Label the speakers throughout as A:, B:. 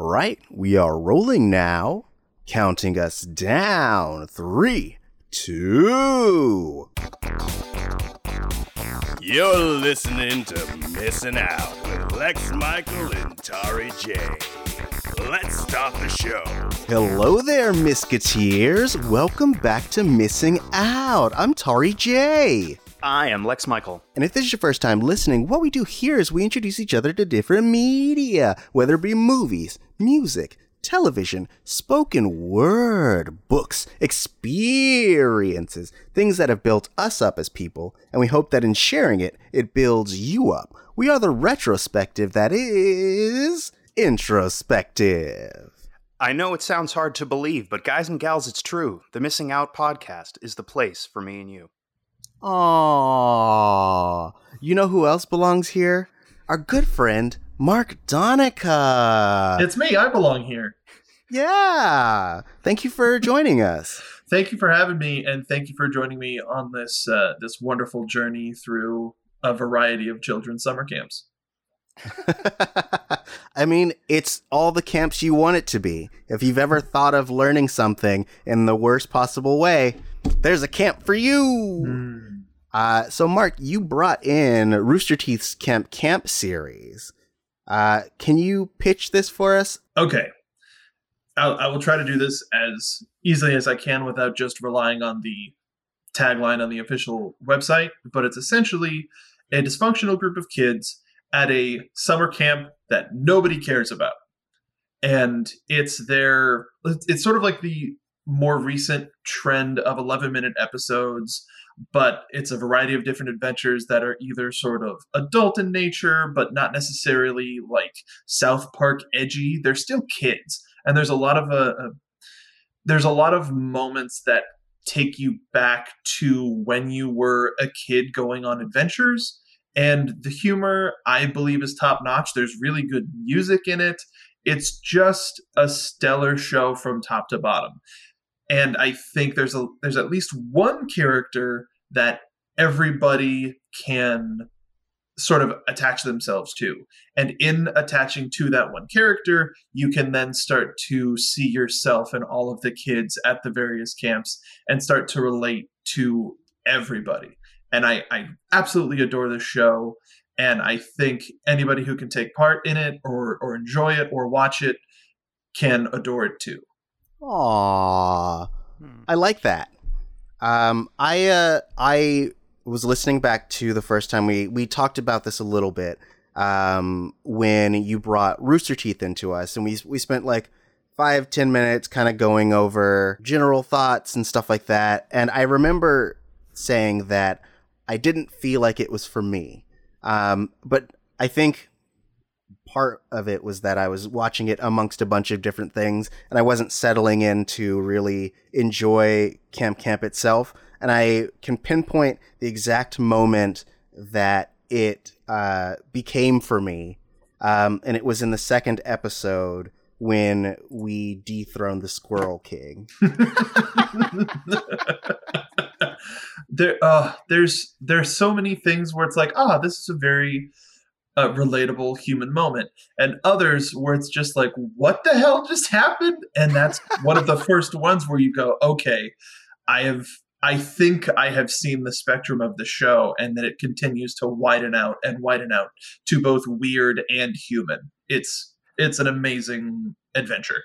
A: All right, we are rolling now. Counting us down. Three, two.
B: You're listening to Missing Out with Lex Michael and Tari J. Let's start the show.
A: Hello there, Misketeers. Welcome back to Missing Out. I'm Tari J.
C: I am Lex Michael.
A: And if this is your first time listening, what we do here is we introduce each other to different media, whether it be movies, music, television, spoken word, books, experiences, things that have built us up as people, and we hope that in sharing it, it builds you up. We are the retrospective that is introspective.
C: I know it sounds hard to believe, but guys and gals, it's true. The Missing Out podcast is the place for me and you.
A: Aww. You know who else belongs here? Our good friend, Mark Donica.
D: It's me. I belong here.
A: Yeah. Thank you for joining us.
D: Thank you for having me, and thank you for joining me on this uh, this wonderful journey through a variety of children's summer camps.
A: I mean, it's all the camps you want it to be. If you've ever thought of learning something in the worst possible way, there's a camp for you.
D: Mm.
A: Uh, so, Mark, you brought in Rooster Teeth's Camp Camp series. Uh, can you pitch this for us?
D: Okay. I'll, I will try to do this as easily as I can without just relying on the tagline on the official website, but it's essentially a dysfunctional group of kids at a summer camp that nobody cares about. And it's their, it's sort of like the more recent trend of 11 minute episodes but it's a variety of different adventures that are either sort of adult in nature, but not necessarily like South Park edgy. They're still kids, and there's a lot of a, uh, there's a lot of moments that take you back to when you were a kid going on adventures. And the humor, I believe, is top notch. There's really good music in it. It's just a stellar show from top to bottom and I think there's a there's at least one character that everybody can sort of attach themselves to. And in attaching to that one character, you can then start to see yourself and all of the kids at the various camps and start to relate to everybody. And I, I absolutely adore this show. And I think anybody who can take part in it or, or enjoy it or watch it can adore it too.
A: Aww. Hmm. I like that. Um, I uh, I was listening back to the first time we we talked about this a little bit um, when you brought Rooster Teeth into us, and we we spent like five ten minutes kind of going over general thoughts and stuff like that. And I remember saying that I didn't feel like it was for me, um, but I think part of it was that I was watching it amongst a bunch of different things and I wasn't settling in to really enjoy Camp Camp itself. And I can pinpoint the exact moment that it uh, became for me. Um, and it was in the second episode when we dethroned the Squirrel King.
D: there, uh, there's there's so many things where it's like, ah, this is a very a relatable human moment. And others where it's just like what the hell just happened? And that's one of the first ones where you go okay i have i think i have seen the spectrum of the show and that it continues to widen out and widen out to both weird and human. It's it's an amazing adventure.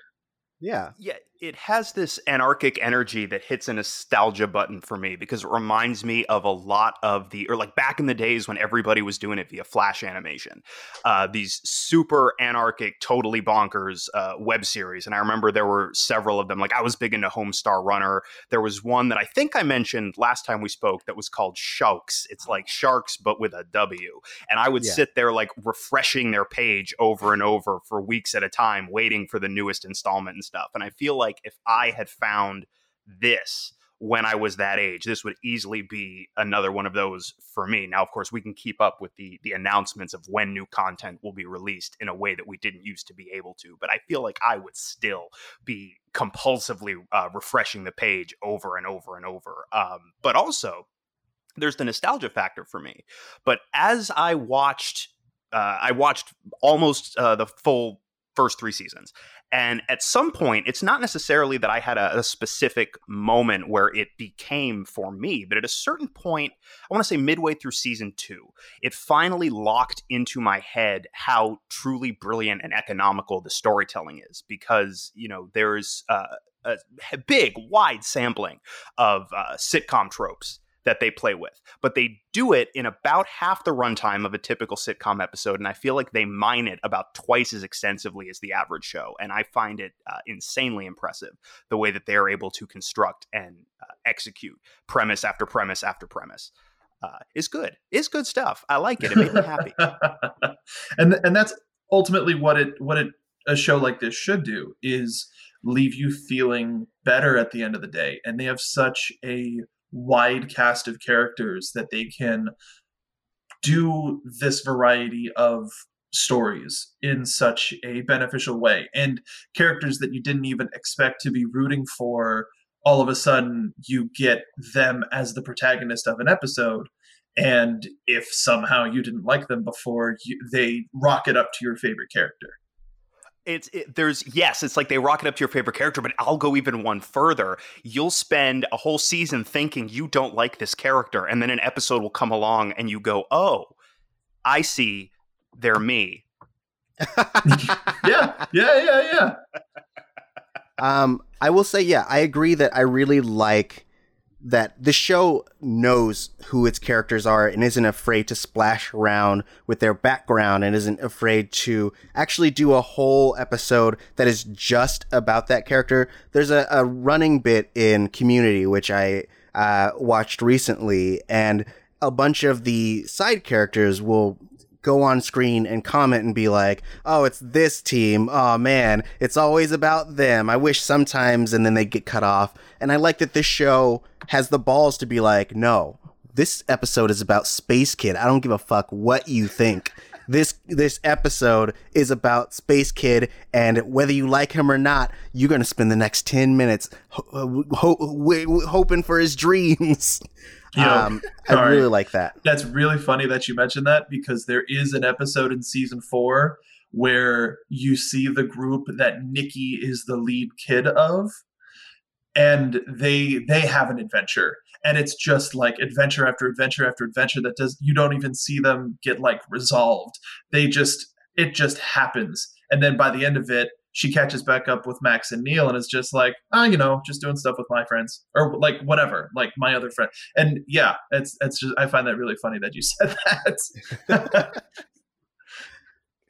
A: Yeah.
C: Yeah it has this anarchic energy that hits a nostalgia button for me because it reminds me of a lot of the or like back in the days when everybody was doing it via flash animation uh, these super anarchic totally bonkers uh, web series. And i remember there were several of them. Like i was big into homestar runner. There was one that i think i mentioned last time we spoke that was called sharks. It's like sharks but with a w. And i would yeah. sit there like refreshing their page over and over for weeks at a time waiting for the newest installment and stuff. And i feel like like if I had found this when I was that age, this would easily be another one of those for me. Now, of course, we can keep up with the the announcements of when new content will be released in a way that we didn't used to be able to. But I feel like I would still be compulsively uh, refreshing the page over and over and over. Um, but also, there's the nostalgia factor for me. But as I watched, uh, I watched almost uh, the full first three seasons. And at some point, it's not necessarily that I had a, a, specific moment where it became for me, but at a certain point, I want to say midway through season two, it finally locked into my head how truly brilliant and economical the storytelling is because, you know, there's uh, a big, wide sampling of uh, sitcom tropes that they play with. But they do it in about half the runtime of a typical sitcom episode. And I feel like they mine it about twice as extensively as the average show. And I find it uh, insanely impressive the way that they are able to construct and uh, execute premise after premise after premise. Uh, is good. Is good stuff. I like it. It made me happy.
D: and and that's ultimately what it what it a show like this should do is leave you feeling better at the end of the day. And they have such a wide cast of characters that they can do this variety of stories in such a beneficial way. And characters that you didn't even expect to be rooting for all of a sudden you get them as the protagonist of an episode and if somehow you didn't like them before you, they rocket up to your favorite character
C: it's it, there's yes, it's like they rock it up to your favorite character, but I'll go even one further. You'll spend a whole season thinking you don't like this character, and then an episode will come along and you go, "Oh, I see, they're me."
D: yeah, yeah, yeah, yeah.
A: Um, I will say, yeah, I agree that I really like that the show knows who its characters are and isn't afraid to splash around with their background and isn't afraid to actually do a whole episode that is just about that character. There's a, a running bit in Community, which I uh, watched recently, and a bunch of the side characters will go on screen and comment and be like, "Oh, it's this team. Oh man, it's always about them. I wish sometimes," and then they get cut off. And I like that this show has the balls to be like, "No, this episode is about Space Kid. I don't give a fuck what you think." This this episode is about Space Kid, and whether you like him or not, you're gonna spend the next ten minutes ho- ho- hoping for his dreams. You know, um, I really like that.
D: That's really funny that you mentioned that because there is an episode in season four where you see the group that Nikki is the lead kid of, and they they have an adventure, and it's just like adventure after adventure after adventure that does you don't even see them get like resolved. They just it just happens, and then by the end of it, she catches back up with Max and Neil and is just like, ah, oh, you know, just doing stuff with my friends or like whatever, like my other friend. And yeah, it's it's just I find that really funny that you said that.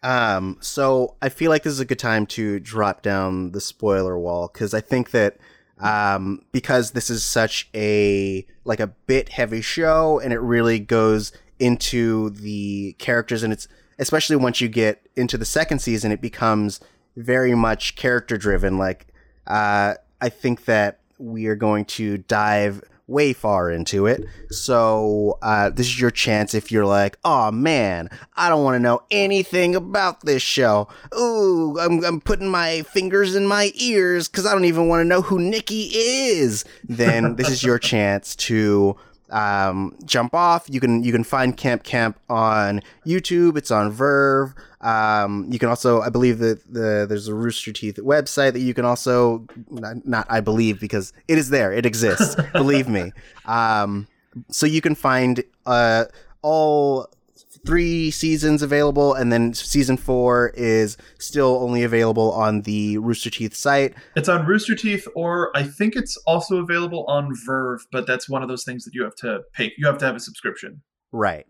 A: um, so I feel like this is a good time to drop down the spoiler wall because I think that um, because this is such a like a bit heavy show and it really goes into the characters and it's especially once you get into the second season, it becomes very much character driven. Like, uh, I think that we are going to dive way far into it. So, uh, this is your chance if you're like, oh man, I don't want to know anything about this show. Ooh, I'm, I'm putting my fingers in my ears because I don't even want to know who Nikki is. Then this is your chance to um, jump off. You can you can find Camp Camp on YouTube. It's on VRV. Um, you can also, I believe that the there's a Rooster Teeth website that you can also not, not I believe because it is there. It exists. believe me. Um, so you can find uh, all three seasons available, and then season four is still only available on the Rooster Teeth site.
D: It's on Rooster Teeth, or I think it's also available on VRV, but that's one of those things that you have to pay. You have to have a subscription.
A: Right.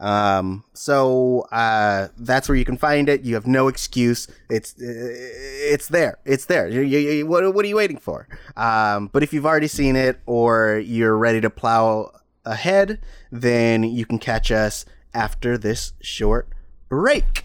A: Um, so uh, that's where you can find it. You have no excuse. It's it's there. It's there. You, you, you, what, what are you waiting for? Um, but if you've already seen it or you're ready to plow ahead, then you can catch us after this short break.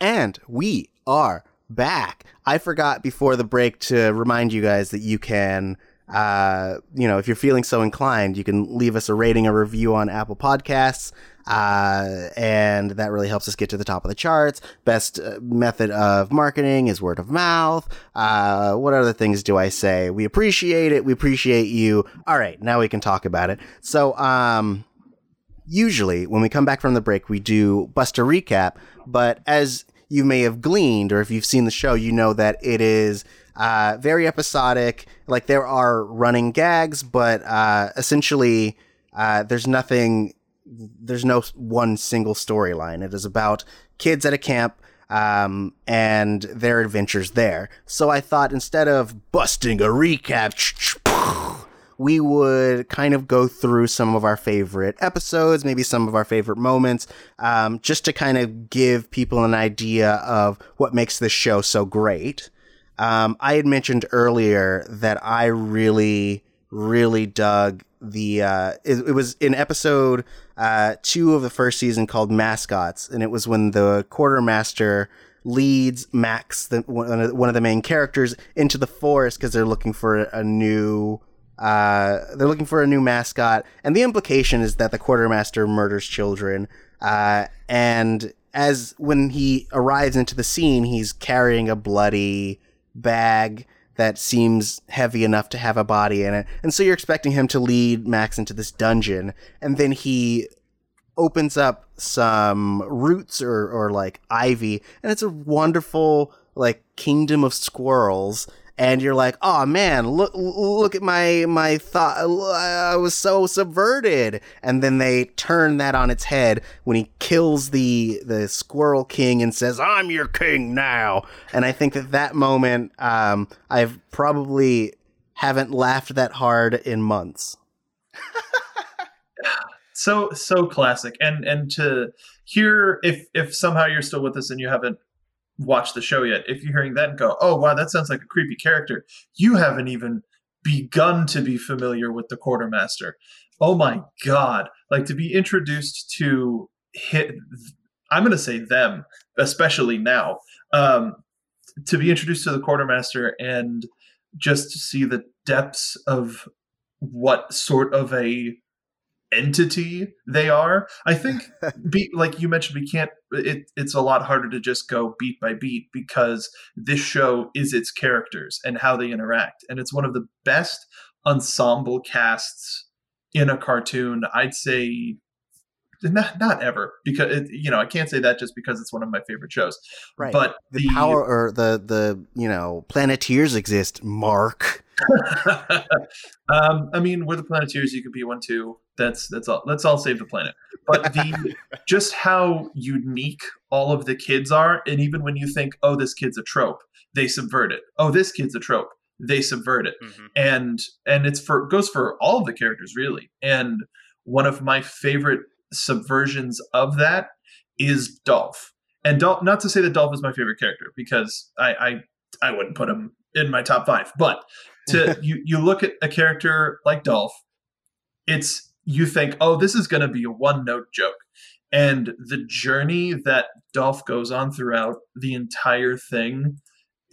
A: And we are back. I forgot before the break to remind you guys that you can, uh, you know, if you're feeling so inclined, you can leave us a rating, a review on Apple Podcasts. Uh, and that really helps us get to the top of the charts. Best uh, method of marketing is word of mouth. Uh, what other things do I say? We appreciate it. We appreciate you. All right, now we can talk about it. So, um, usually when we come back from the break, we do bust a recap. But as you may have gleaned, or if you've seen the show, you know that it is uh, very episodic. Like there are running gags, but uh, essentially uh, there's nothing. There's no one single storyline. It is about kids at a camp um, and their adventures there. So I thought instead of busting a recap, we would kind of go through some of our favorite episodes, maybe some of our favorite moments, um, just to kind of give people an idea of what makes this show so great. Um, I had mentioned earlier that I really, really dug the. Uh, it, it, was in episode uh, two of the first season called Mascots, and it was when the quartermaster leads Max, the, one of the main characters, into the forest because they're looking for a new uh, they're looking for a new mascot, and the implication is that the quartermaster murders children. Uh, and as when he arrives into the scene, he's carrying a bloody bag that seems heavy enough to have a body in it. And so you're expecting him to lead Max into this dungeon, and then he opens up some roots or, or like ivy, and it's a wonderful like kingdom of squirrels and you're like, "Oh man, look look at my my thought. I was so subverted." And then they turn that on its head when he kills the the Squirrel King and says, "I'm your king now." And I think that that moment, um, I've probably haven't laughed that hard in months.
D: so so classic, and and to hear if if somehow you're still with us and you haven't watched the show yet, if you're hearing that and go, oh, wow, that sounds like a creepy character, you haven't even begun to be familiar with the quartermaster. Oh my God. Like to be introduced to hit, I'm going to say them, especially now, um, to be introduced to the quartermaster and just to see the depths of what sort of a entity they are. I think, be, like you mentioned, we can't. It, it's a lot harder to just go beat by beat because this show is its characters and how they interact, and it's one of the best ensemble casts in a cartoon. I'd say. Not, not ever because it, you know I can't say that just because it's one of my favorite shows.
A: Right.
D: But
A: the, the power or the the you know Planeteers exist. Mark.
D: um, I mean, we're the Planeteers. You could be one too. That's that's all. Let's all save the planet. But the just how unique all of the kids are, and even when you think, oh, this kid's a trope, they subvert it. Oh, this kid's a trope, they subvert it, mm-hmm. and and it's for goes for all of the characters really. And one of my favorite subversions of that is Dolph. And Dolph, not to say that Dolph is my favorite character because I I, I wouldn't put him in my top five, but to you you look at a character like Dolph, it's you think, oh, this is going to be a one note joke. And the journey that Dolph goes on throughout the entire thing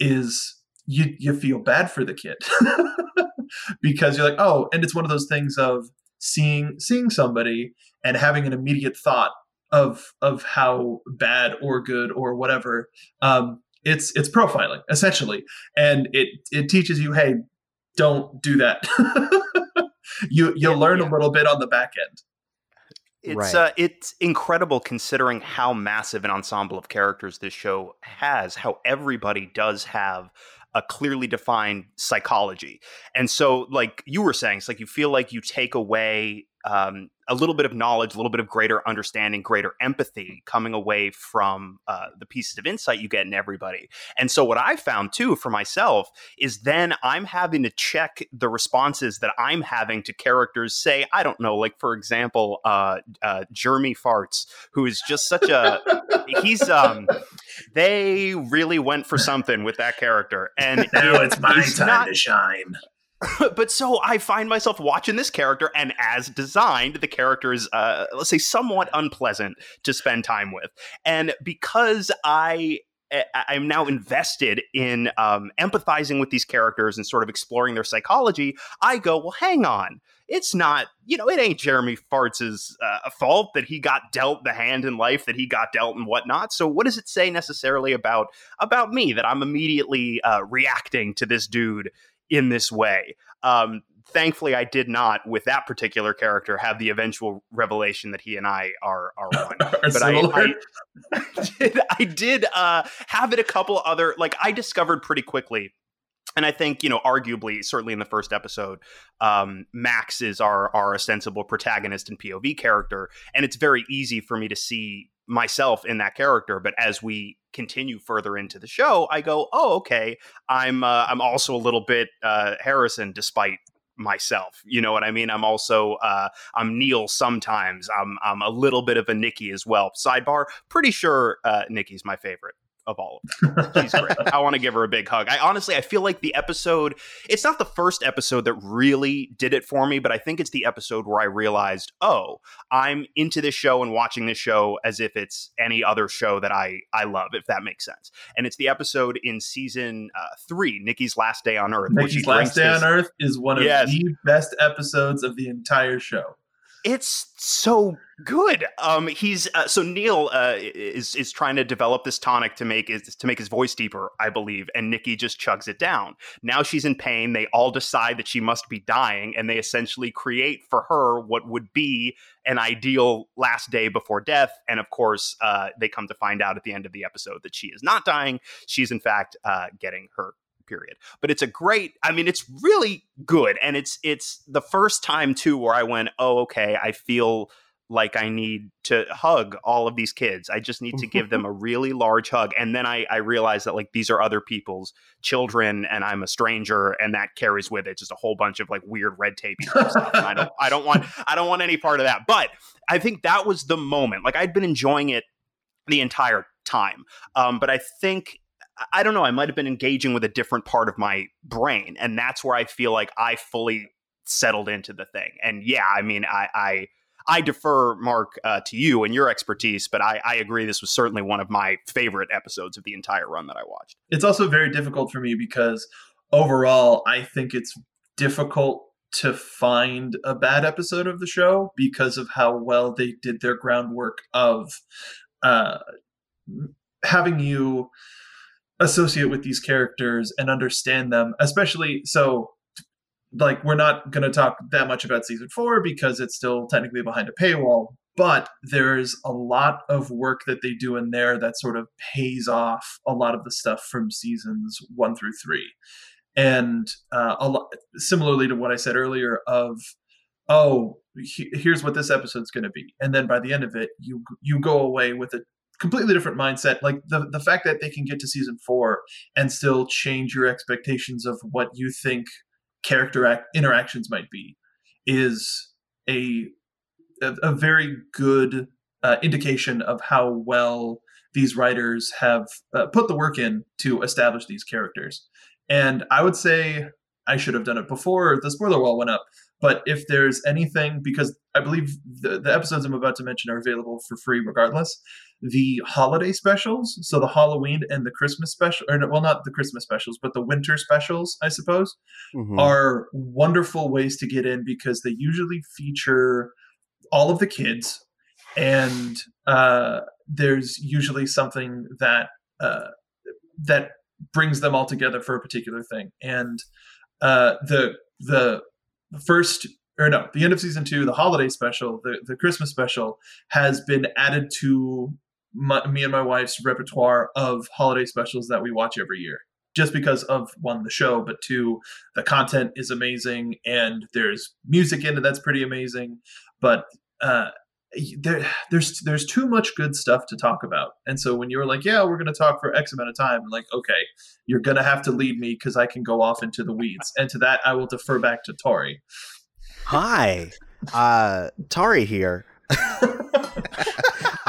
D: is you you feel bad for the kid because you're like, oh, and it's one of those things of seeing seeing somebody and having an immediate thought of of how bad or good or whatever. Um, it's it's profiling essentially, and it it teaches you, hey, don't do that. you you'll yeah, learn yeah. a little bit on the back end.
C: It's right. uh, it's incredible considering how massive an ensemble of characters this show has. How everybody does have a clearly defined psychology, and so like you were saying, it's like you feel like you take away um, a little bit of knowledge, a little bit of greater understanding, greater empathy coming away from uh, the pieces of insight you get in everybody. And so, what I found too for myself is then I'm having to check the responses that I'm having to characters. Say, I don't know, like for example, uh, uh, Jeremy Farts, who is just such a he's um they really went for something with that character, and
D: now it's my time not, to shine.
C: but so I find myself watching this character, and as designed, the character is, uh, let's say, somewhat unpleasant to spend time with. And because I I'm now invested in um, empathizing with these characters and sort of exploring their psychology. I go, well, hang on. It's not, you know, it ain't Jeremy Farts' uh, fault that he got dealt the hand in life that he got dealt and whatnot. So, what does it say necessarily about about me that I'm immediately uh, reacting to this dude in this way. Um, thankfully, I did not with that particular character have the eventual revelation that he and I are are one. but I, I, I, did I did uh, have it a couple other like I discovered pretty quickly and I think you know, arguably, certainly in the first episode, um, Max is our our ostensible protagonist and POV character, and it's very easy for me to see myself in that character. But as we continue further into the show, I go, "Oh, okay, I'm uh, I'm also a little bit uh, Harrison, despite myself. You know what I mean? I'm also uh, I'm Neil sometimes. I'm I'm a little bit of a Nikki as well. Sidebar: pretty sure uh, Nikki's my favorite of all of them. She's great. I want to give her a big hug. I honestly, I feel like the episode, it's not the first episode that really did it for me, but I think it's the episode where I realized, oh, I'm into this show and watching this show as if it's any other show that I, I love, if that makes sense. And it's the episode in season uh, three, Nikki's Last Day on Earth.
D: Nikki's Last Day on Earth is one of yes. the best episodes of the entire show
C: it's so good. Um, he's uh, so Neil uh, is is trying to develop this tonic to make his to make his voice deeper, I believe, and Nikki just chugs it down. Now she's in pain. They all decide that she must be dying, and they essentially create for her what would be an ideal last day before death. And of course, uh, they come to find out at the end of the episode that she is not dying. She's in fact uh, getting her period. But it's a great, I mean, it's really good. And it's it's the first time too where I went, oh, okay, I feel like I need to hug all of these kids. I just need to give them a really large hug. And then I, I realize that like these are other people's children and I'm a stranger and that carries with it just a whole bunch of like weird red tape stuff. I don't I don't want I don't want any part of that. But I think that was the moment. Like I'd been enjoying it the entire time. Um, but I think I don't know, I might have been engaging with a different part of my brain. And that's where I feel like I fully settled into the thing. And yeah, I mean, I, I, I defer, Mark, uh, to you and your expertise, but I, I agree this was certainly one of my favorite episodes of the entire run that I watched.
D: It's also very difficult for me because overall, I think it's difficult to find a bad episode of the show because of how well they did their groundwork of uh, having you associate with these characters and understand them, especially so like we're not going to talk that much about season 4 because it's still technically behind a paywall, but there's a lot of work that they do in there that sort of pays off a lot of the stuff from seasons 1 through 3. And uh, a lot, similarly to what I said earlier of oh he, here's what this episode's going to be and then by the end of it you you go away with a completely different mindset. Like the the fact that they can get to season four and still change your expectations of what you think character act, interactions might be is a a, a very good uh, indication of how well these writers have uh, put the work in to establish these characters. And I would say I should have done it before the spoiler wall went up. But if there's anything, because I believe the, the episodes I'm about to mention are available for free regardless, the holiday specials, so the Halloween and the Christmas special, or well, not the Christmas specials, but the winter specials, I suppose, mm-hmm. are wonderful ways to get in because they usually feature all of the kids, and uh, there's usually something that uh, that brings them all together for a particular thing, and uh, the the first or no, the end of season two, the holiday special, the, the Christmas special, has been added to my, me and my wife's repertoire of holiday specials that we watch every year just because of one the show but two the content is amazing and there's music in it that's pretty amazing. But uh, there, there's there's too much good stuff to talk about. And so when you were like yeah we're going to talk for x amount of time I'm like okay you're going to have to lead me because i can go off into the weeds. And to that i will defer back to Tari
A: hi. Uh tari here.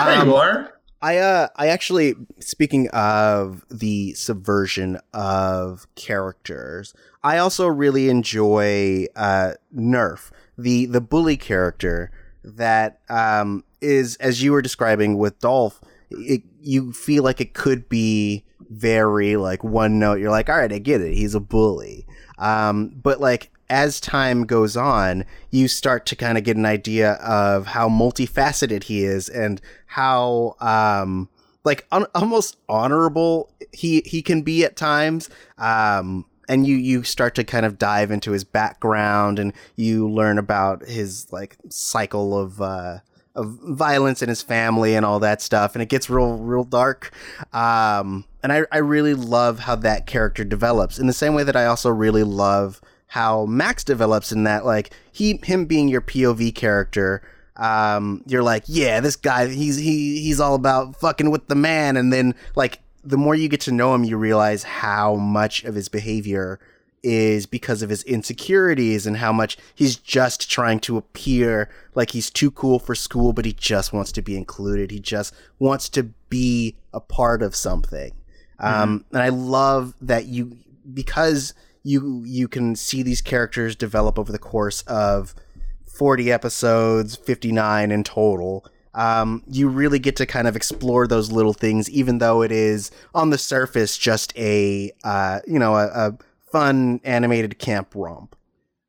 D: There um, you are
A: I uh I actually speaking of the subversion of characters, I also really enjoy uh Nerf, the the bully character that um is as you were describing with Dolph, it, you feel like it could be very like one note. You're like, all right, I get it. He's a bully. Um, but like as time goes on, you start to kind of get an idea of how multifaceted he is and how um, like un- almost honorable he he can be at times. Um, and you you start to kind of dive into his background, and you learn about his like cycle of uh, of violence in his family and all that stuff, and it gets real real dark. Um, and I I really love how that character develops in the same way that I also really love how Max develops in that like he him being your POV character um, you're like, yeah, this guy, he's he he's all about fucking with the man, and then like the more you get to know him, you realize how much of his behavior is because of his insecurities and how much he's just trying to appear like he's too cool for school, but he just wants to be included. He just wants to be a part of something. Mm-hmm. Um, and I love that you because you you can see these characters develop over the course of 40 episodes, 59 in total. Um, you really get to kind of explore those little things, even though it is on the surface just a uh, you know a, a, fun animated camp romp.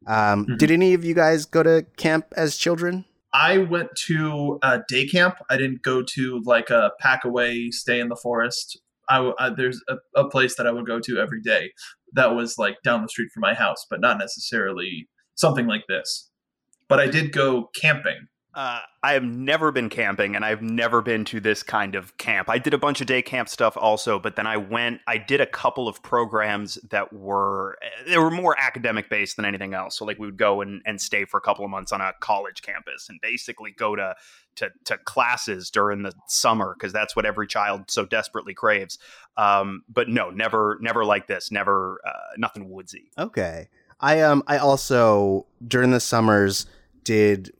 A: Um, mm-hmm. Did any of you guys go to camp as children?
D: I went to a day camp. I didn't go to like a pack away, stay in the forest. I, I there's a, a place that I would go to every day that was like down the street from my house, but not necessarily something like this but I did go camping.
C: Uh, I have never been camping and I've never been to this kind of camp. I did a bunch of day camp stuff also, but then I went, I did a couple of programs that were, they were more academic based than anything else. So like we would go and, and stay for a couple of months on a college campus and basically go to, to, to classes during the summer because that's what every child so desperately craves. Um, but no, never, never like this, never, uh, nothing woodsy.
A: Okay. I, um, I also, during the summers, did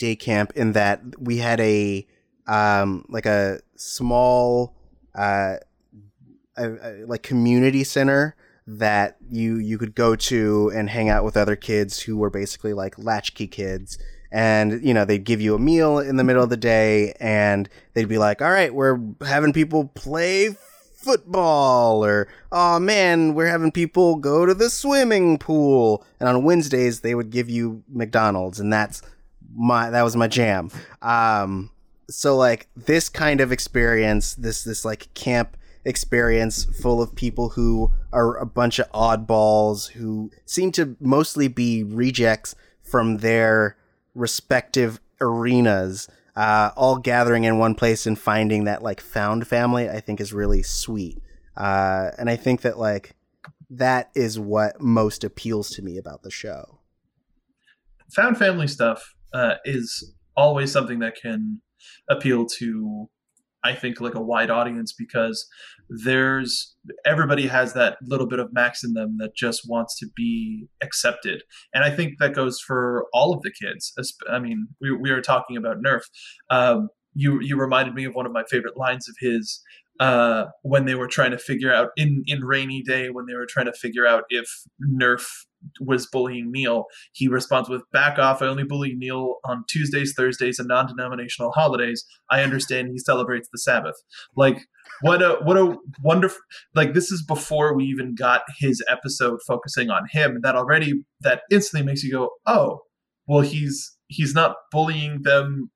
A: day camp in that we had a um like a small uh a, a, like community center that you you could go to and hang out with other kids who were basically like latchkey kids. And you know they'd give you a meal in the middle of the day and they'd be like all right we're having people play football or oh man we're having people go to the swimming pool. And on wednesdays they would give you mcdonald's and that's my that was my jam um so like this kind of experience this this like camp experience full of people who are a bunch of oddballs who seem to mostly be rejects from their respective arenas uh, all gathering in one place and finding that like found family, I think is really sweet. Uh, and I think that like that is what most appeals to me about the show.
D: Found family stuff uh, is always something that can appeal to I think like a wide audience because there's everybody has that little bit of max in them that just wants to be accepted. And i think that goes for all of the kids. I mean we, we were talking about nerf. Um, you you reminded me of one of my favorite lines of his uh, when they were trying to figure out in in rainy day when they were trying to figure out if nerf was bullying Neil, he responds with, Back off. I only bully Neil on Tuesdays, Thursdays, and non denominational holidays. I understand he celebrates the Sabbath. Like, what a what a wonderful like this is before we even got his episode focusing on him that already that instantly makes you go oh well he's he's not bullying them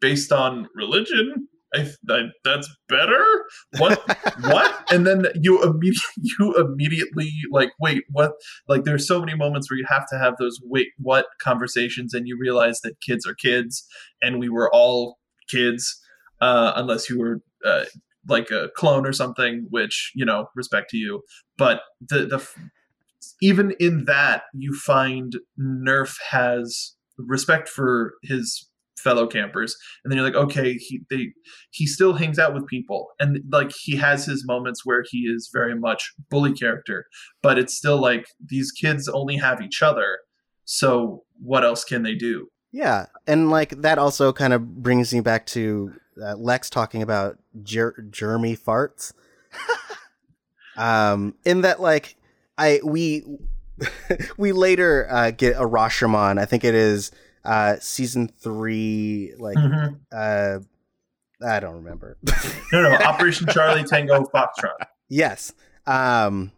D: based on religion I, I, that's better. What? what? And then you immediately, you immediately like, wait, what? Like, there's so many moments where you have to have those wait, what conversations, and you realize that kids are kids, and we were all kids, uh, unless you were uh, like a clone or something. Which you know, respect to you, but the the even in that you find Nerf has respect for his fellow campers. And then you're like okay he they he still hangs out with people. And like he has his moments where he is very much bully character but it's still like these kids only have each other. So what else can they do?
A: Yeah. And like that also kind of brings me back to uh, lex talking about jer- jeremy farts. Um in that like i we we later uh, get a Rashomon. I think it is uh season three like mm-hmm. uh i don't remember.
D: No no operation charlie tango foxtrot.
A: Yes. Um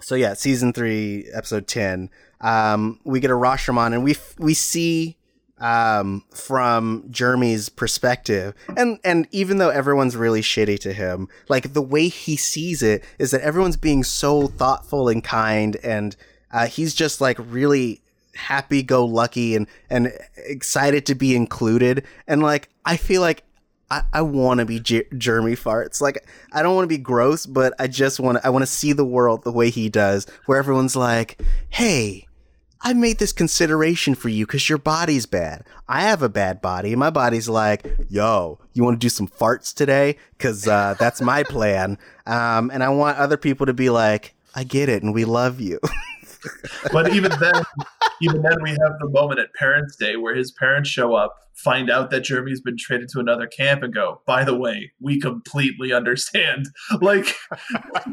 A: so yeah season three episode 10 um we get a rashomon and we f- we see um, from Jeremy's perspective, and and even though everyone's really shitty to him, like the way he sees it is that everyone's being so thoughtful and kind, and uh, he's just like really happy go lucky and and excited to be included, and like I feel like. I, I want to be Jeremy farts. Like I don't want to be gross, but I just want. I want to see the world the way he does, where everyone's like, "Hey, I made this consideration for you because your body's bad. I have a bad body. And my body's like, yo, you want to do some farts today? Because uh, that's my plan. Um, and I want other people to be like, I get it, and we love you.
D: but even then, even then, we have the moment at Parents' Day where his parents show up, find out that Jeremy's been traded to another camp, and go, "By the way, we completely understand." Like,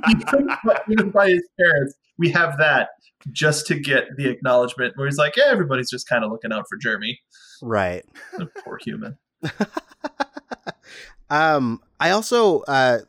D: even, even by his parents, we have that just to get the acknowledgement where he's like, yeah, everybody's just kind of looking out for Jeremy.
A: Right.
D: poor human.
A: um, I also, uh,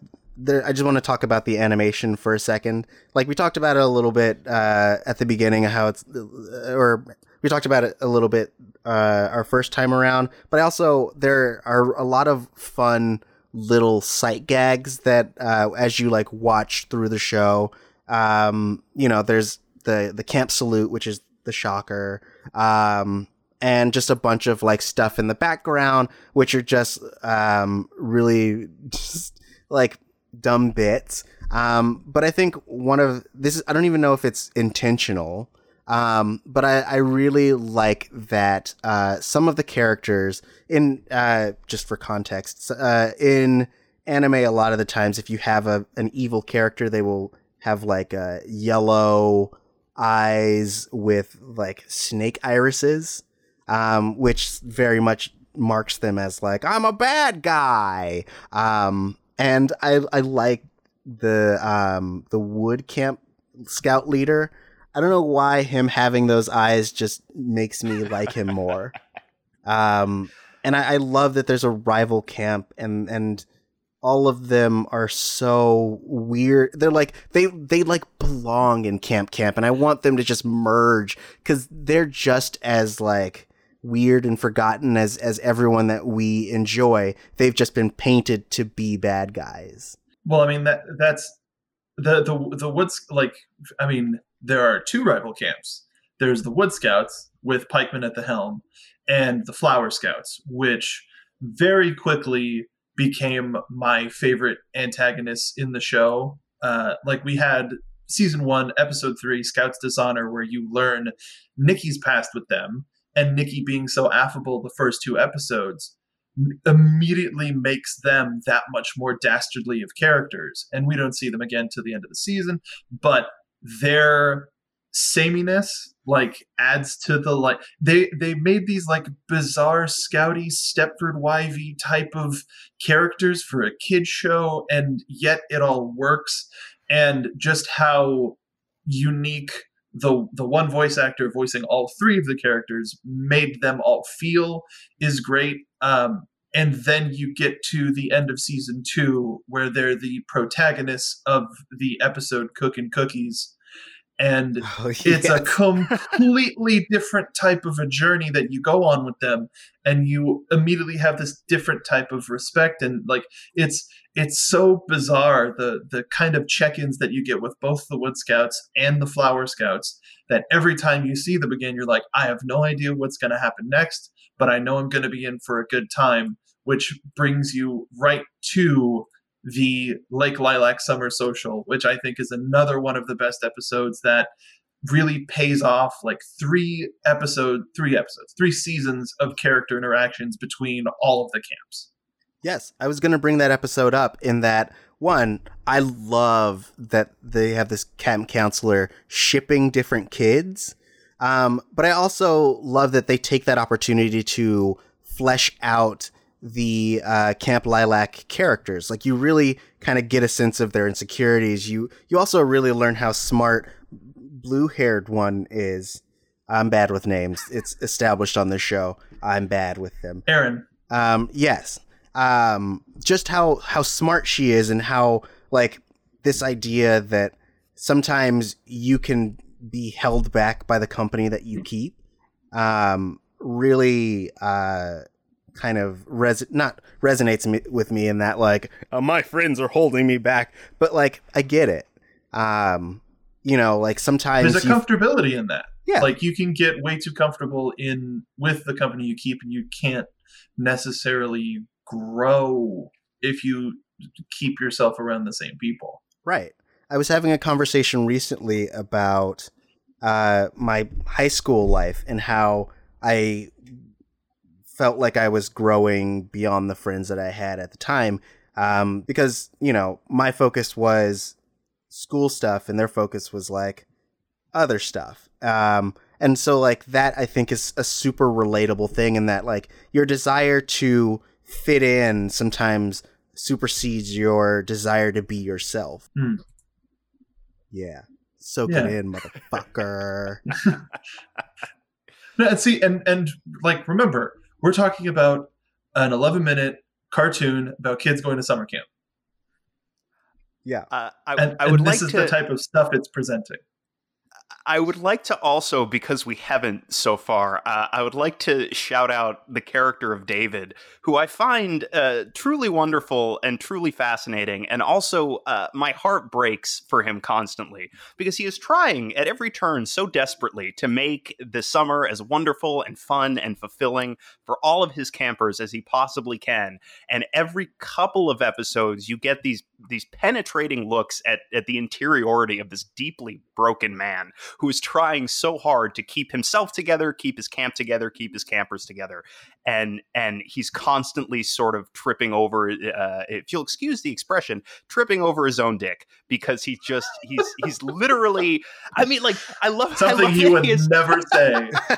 A: there, I just want to talk about the animation for a second. Like we talked about it a little bit uh, at the beginning how it's, uh, or we talked about it a little bit uh, our first time around. But also there are a lot of fun little sight gags that uh, as you like watch through the show, um, you know, there's the the camp salute, which is the shocker, um, and just a bunch of like stuff in the background, which are just um, really just like dumb bits. Um, but I think one of this is I don't even know if it's intentional. Um, but I, I really like that uh, some of the characters in uh, just for context uh, in anime a lot of the times if you have a an evil character they will have like a yellow eyes with like snake irises, um, which very much marks them as like I'm a bad guy. Um, and I I like the um the wood camp scout leader. I don't know why him having those eyes just makes me like him more. Um, and I, I love that there's a rival camp and and all of them are so weird. They're like they they like belong in Camp Camp, and I want them to just merge because they're just as like weird and forgotten as as everyone that we enjoy. They've just been painted to be bad guys.
D: Well, I mean that that's the the the woods like I mean there are two rival camps. There's the Wood Scouts with Pikeman at the helm, and the Flower Scouts, which very quickly became my favorite antagonists in the show. Uh, like we had season one, episode three, Scouts Dishonor, where you learn Nikki's past with them, and Nikki being so affable the first two episodes immediately makes them that much more dastardly of characters. And we don't see them again to the end of the season, but their sameness like adds to the like they they made these like bizarre scouty stepford wivey type of characters for a kid show and yet it all works and just how unique the the one voice actor voicing all three of the characters made them all feel is great um and then you get to the end of season two where they're the protagonists of the episode cooking cookies and oh, it's a completely different type of a journey that you go on with them and you immediately have this different type of respect and like it's it's so bizarre the the kind of check-ins that you get with both the wood scouts and the flower scouts that every time you see them again you're like i have no idea what's going to happen next but i know i'm going to be in for a good time which brings you right to the Lake Lilac Summer Social, which I think is another one of the best episodes that really pays off like three episode three episodes three seasons of character interactions between all of the camps.
A: Yes i was going to bring that episode up in that one i love that they have this camp counselor shipping different kids um, but i also love that they take that opportunity to flesh out the uh, Camp Lilac characters. Like you really kind of get a sense of their insecurities. You you also really learn how smart blue haired one is. I'm bad with names. It's established on this show. I'm bad with them.
D: Erin.
A: Um, yes. Um, just how how smart she is and how like this idea that sometimes you can be held back by the company that you keep. Um, really uh, kind of res not resonates me- with me in that like uh, my friends are holding me back, but like I get it. Um, you know, like sometimes
D: There's a comfortability in that.
A: Yeah.
D: Like you can get way too comfortable in with the company you keep and you can't necessarily grow if you keep yourself around the same people.
A: Right. I was having a conversation recently about uh, my high school life and how I felt like I was growing beyond the friends that I had at the time. Um, because, you know, my focus was school stuff and their focus was like other stuff. Um, and so, like, that I think is a super relatable thing, in that, like, your desire to fit in sometimes supersedes your desire to be yourself.
D: Hmm.
A: Yeah. Soak
D: Yeah.
A: it in, motherfucker.
D: No, and see, and and like remember, we're talking about an 11 minute cartoon about kids going to summer camp,
A: yeah.
C: Uh, I,
D: and,
C: I would
D: and this
C: like
D: is
C: to.
D: the type of stuff it's presenting.
C: I would like to also, because we haven't so far, uh, I would like to shout out the character of David, who I find uh, truly wonderful and truly fascinating. And also, uh, my heart breaks for him constantly because he is trying at every turn so desperately to make the summer as wonderful and fun and fulfilling for all of his campers as he possibly can. And every couple of episodes, you get these these penetrating looks at, at the interiority of this deeply broken man who is trying so hard to keep himself together, keep his camp together, keep his campers together, and and he's constantly sort of tripping over. Uh, if you'll excuse the expression, tripping over his own dick because he just he's he's literally. I mean, like I love I
D: Something
C: love
D: he
C: that
D: would
C: is-
D: never say.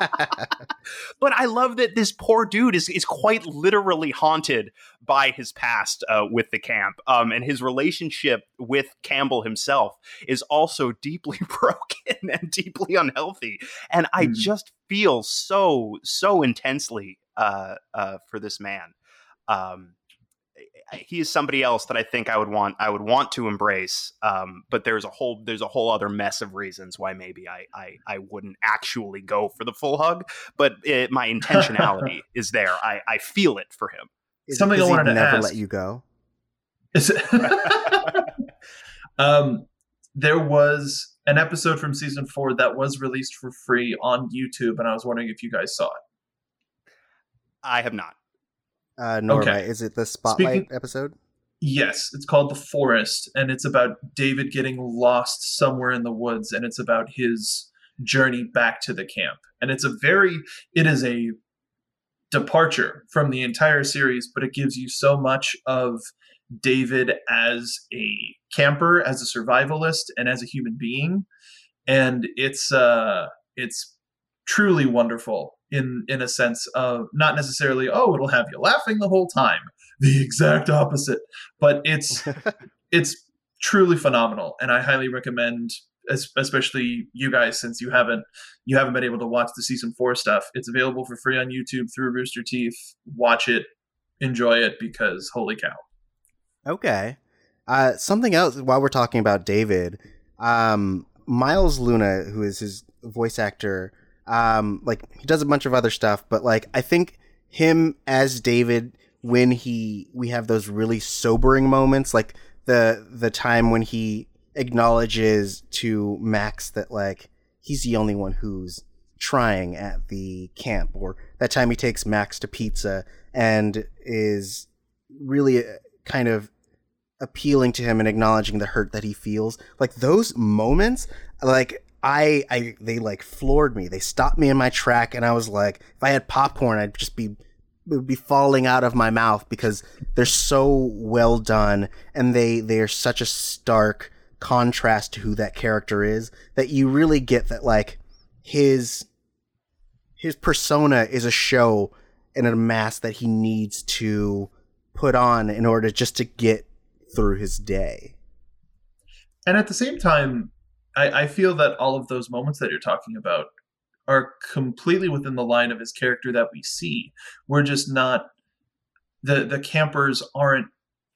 C: but I love that this poor dude is is quite literally haunted by his past uh, with the camp, um, and his relationship with Campbell himself is also deeply broken and deeply unhealthy. And I
D: Hmm.
C: just feel so so intensely uh, uh, for this man. Um, he is somebody else that I think I would want I would want to embrace. Um, but there's a whole there's a whole other mess of reasons why maybe I I, I wouldn't actually go for the full hug. But it, my intentionality is there. I, I feel it for him.
A: Is it
D: Something I
A: 'cause he'd
D: wanted to
A: never
D: ask.
A: let you go.
D: Is it- um, there was an episode from season four that was released for free on YouTube, and I was wondering if you guys saw it.
C: I have not.
A: Uh, nor
D: Okay.
A: am I. Is it the spotlight
D: Speaking-
A: episode?
D: Yes, it's called The Forest, and it's about David getting lost somewhere in the woods, and it's about his journey back to the camp. And it's a very, it is a departure from the entire series, but it gives you so much of David as a camper, as a survivalist, and as a human being. And it's uh it's truly wonderful in in a sense of not necessarily, oh, it'll have you laughing the whole time. The exact opposite but it's it's truly phenomenal and i highly recommend especially you guys since you haven't you haven't been able to watch the season four stuff. It's available for free on youtube through rooster teeth. Watch it. Enjoy it because holy cow.
A: Okay. Uh, something else while we're talking about David, um, Miles Luna, who is his voice actor, um, like he does a bunch of other stuff, but like I think him as David when he we have those really sobering moments, like the the time when he acknowledges to Max that like he's the only one who's trying at the camp, or that time he takes Max to pizza and is really uh, kind of appealing to him and acknowledging the hurt that he feels. Like those moments like i i they like floored me. They stopped me in my track and i was like if i had popcorn i'd just be it would be falling out of my mouth because they're so well done and they they are such a stark contrast to who that character is that you really get that like his his persona is a show and a mask that he needs to put on in order just to get through his day.
D: and at the same time I, I feel that all of those moments that you're talking about are completely within the line of his character that we see we're just not the the campers aren't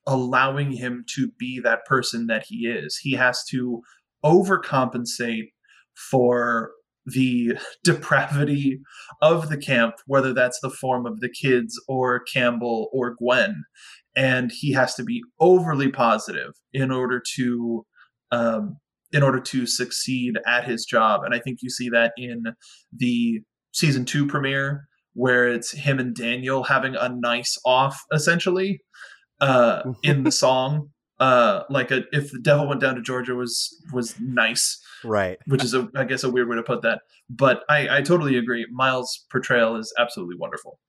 D: allowing him to be that person that he is he has to overcompensate for the depravity of the camp, whether that's the form of the kids or Campbell or Gwen. And he has to be overly positive in order to um, in order to succeed at his job. And I think you see that in the season two premiere, where it's him and Daniel having a nice off, essentially, uh, in the song. Uh, like a, if the devil went down to Georgia was was nice,
A: right?
D: Which is a, I guess, a weird way to put that. But I, I totally agree. Miles' portrayal is absolutely wonderful.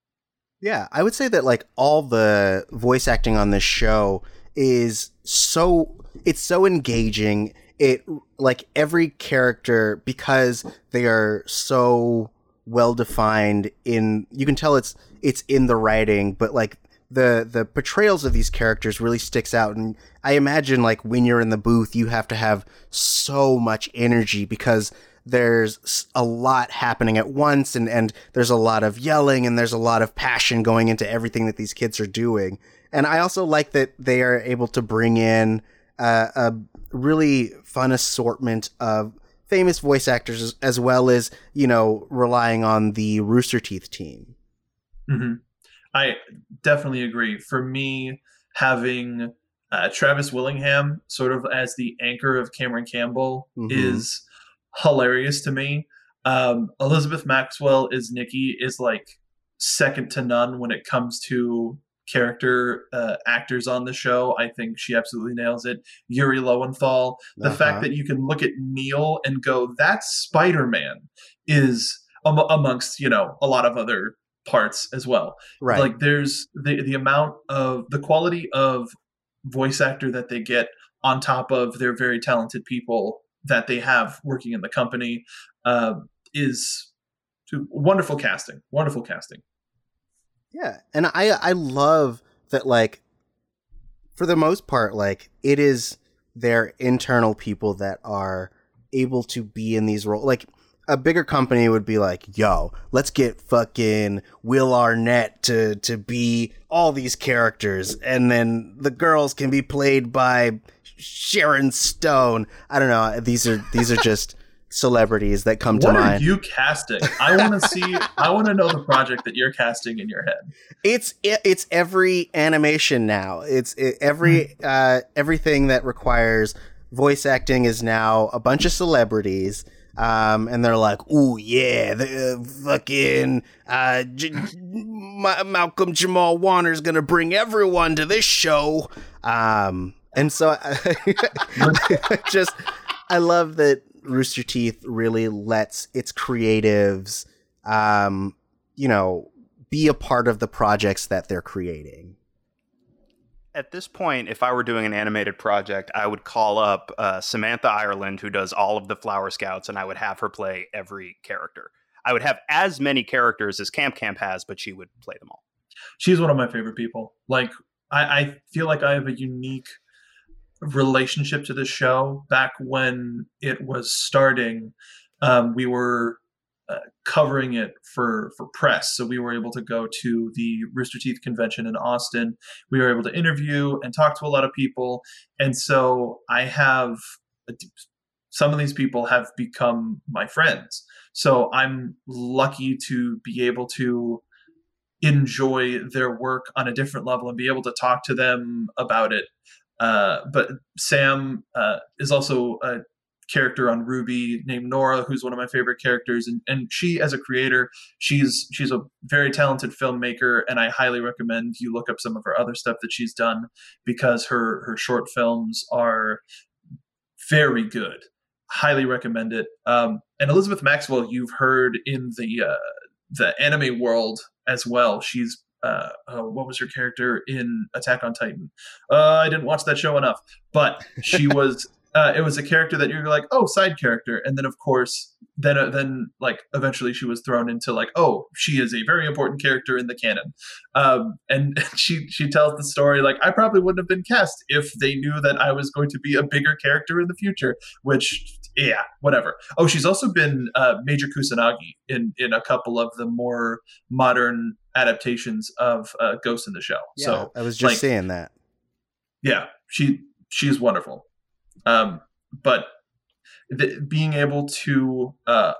A: Yeah, I would say that like all the voice acting on this show is so it's so engaging it like every character because they are so well defined in you can tell it's it's in the writing but like the the portrayals of these characters really sticks out and i imagine like when you're in the booth you have to have so much energy because there's a lot happening at once and and there's a lot of yelling and there's a lot of passion going into everything that these kids are doing and i also like that they are able to bring in uh, a really fun assortment of famous voice actors as, as well as you know relying on the Rooster Teeth team.
D: Mm-hmm. I definitely agree. For me, having uh, Travis Willingham sort of as the anchor of Cameron Campbell mm-hmm. is hilarious to me. Um, Elizabeth Maxwell is Nikki is like second to none when it comes to character uh, actors on the show. I think she absolutely nails it. Yuri Lowenthal, the uh-huh. fact that you can look at Neil and go, "That's Spider Man," is um, amongst you know a lot of other parts as well. Right. Like there's the the amount of the quality of voice actor that they get on top of their very talented people that they have working in the company uh, is wonderful casting. Wonderful casting.
A: Yeah, and I I love that like for the most part like it is their internal people that are able to be in these roles like a bigger company would be like, "Yo, let's get fucking Will Arnett to to be all these characters, and then the girls can be played by Sharon Stone." I don't know. These are these are just celebrities that come
D: what
A: to mind.
D: You casting? I want to see. I want to know the project that you're casting in your head.
A: It's it, it's every animation now. It's it, every hmm. uh, everything that requires voice acting is now a bunch of celebrities. Um, and they're like, "Ooh, yeah, the uh, fucking uh, Malcolm Jamal Warner's gonna bring everyone to this show." Um, and so I just I love that Rooster Teeth really lets its creatives, um, you know, be a part of the projects that they're creating.
C: At this point, if I were doing an animated project, I would call up uh, Samantha Ireland, who does all of the Flower Scouts, and I would have her play every character. I would have as many characters as Camp Camp has, but she would play them all.
D: She's one of my favorite people. Like, I, I feel like I have a unique relationship to the show back when it was starting um, we were uh, covering it for for press. So we were able to go to the rooster teeth convention in austin. We were able to interview and talk to a lot of people. And so i have some of these people have become my friends. So i'm lucky to be able to enjoy their work on a different level and be able to talk to them about it. Uh, but Sam uh, is also a character on RWBY named Nora, who's one of my favorite characters, and and she as a creator, she's she's a very talented filmmaker, and I highly recommend you look up some of her other stuff that she's done because her her short films are very good. Highly recommend it. Um, and Elizabeth Maxwell, you've heard in the uh, the anime world as well. She's uh, uh, what was her character in Attack on Titan? Uh, I didn't watch that show enough, but she was. Uh, it was a character that you're like, oh, side character, and then of course, then uh, then like eventually she was thrown into like, oh, she is a very important character in the canon, um, and she she tells the story like I probably wouldn't have been cast if they knew that I was going to be a bigger character in the future, which yeah, whatever. Oh, she's also been uh, Major Kusanagi in in a couple of the more modern adaptations of uh, Ghost in the Shell. Yeah, so
A: I was just like, saying that.
D: Yeah, she she's wonderful. Um, but the, being able to uh,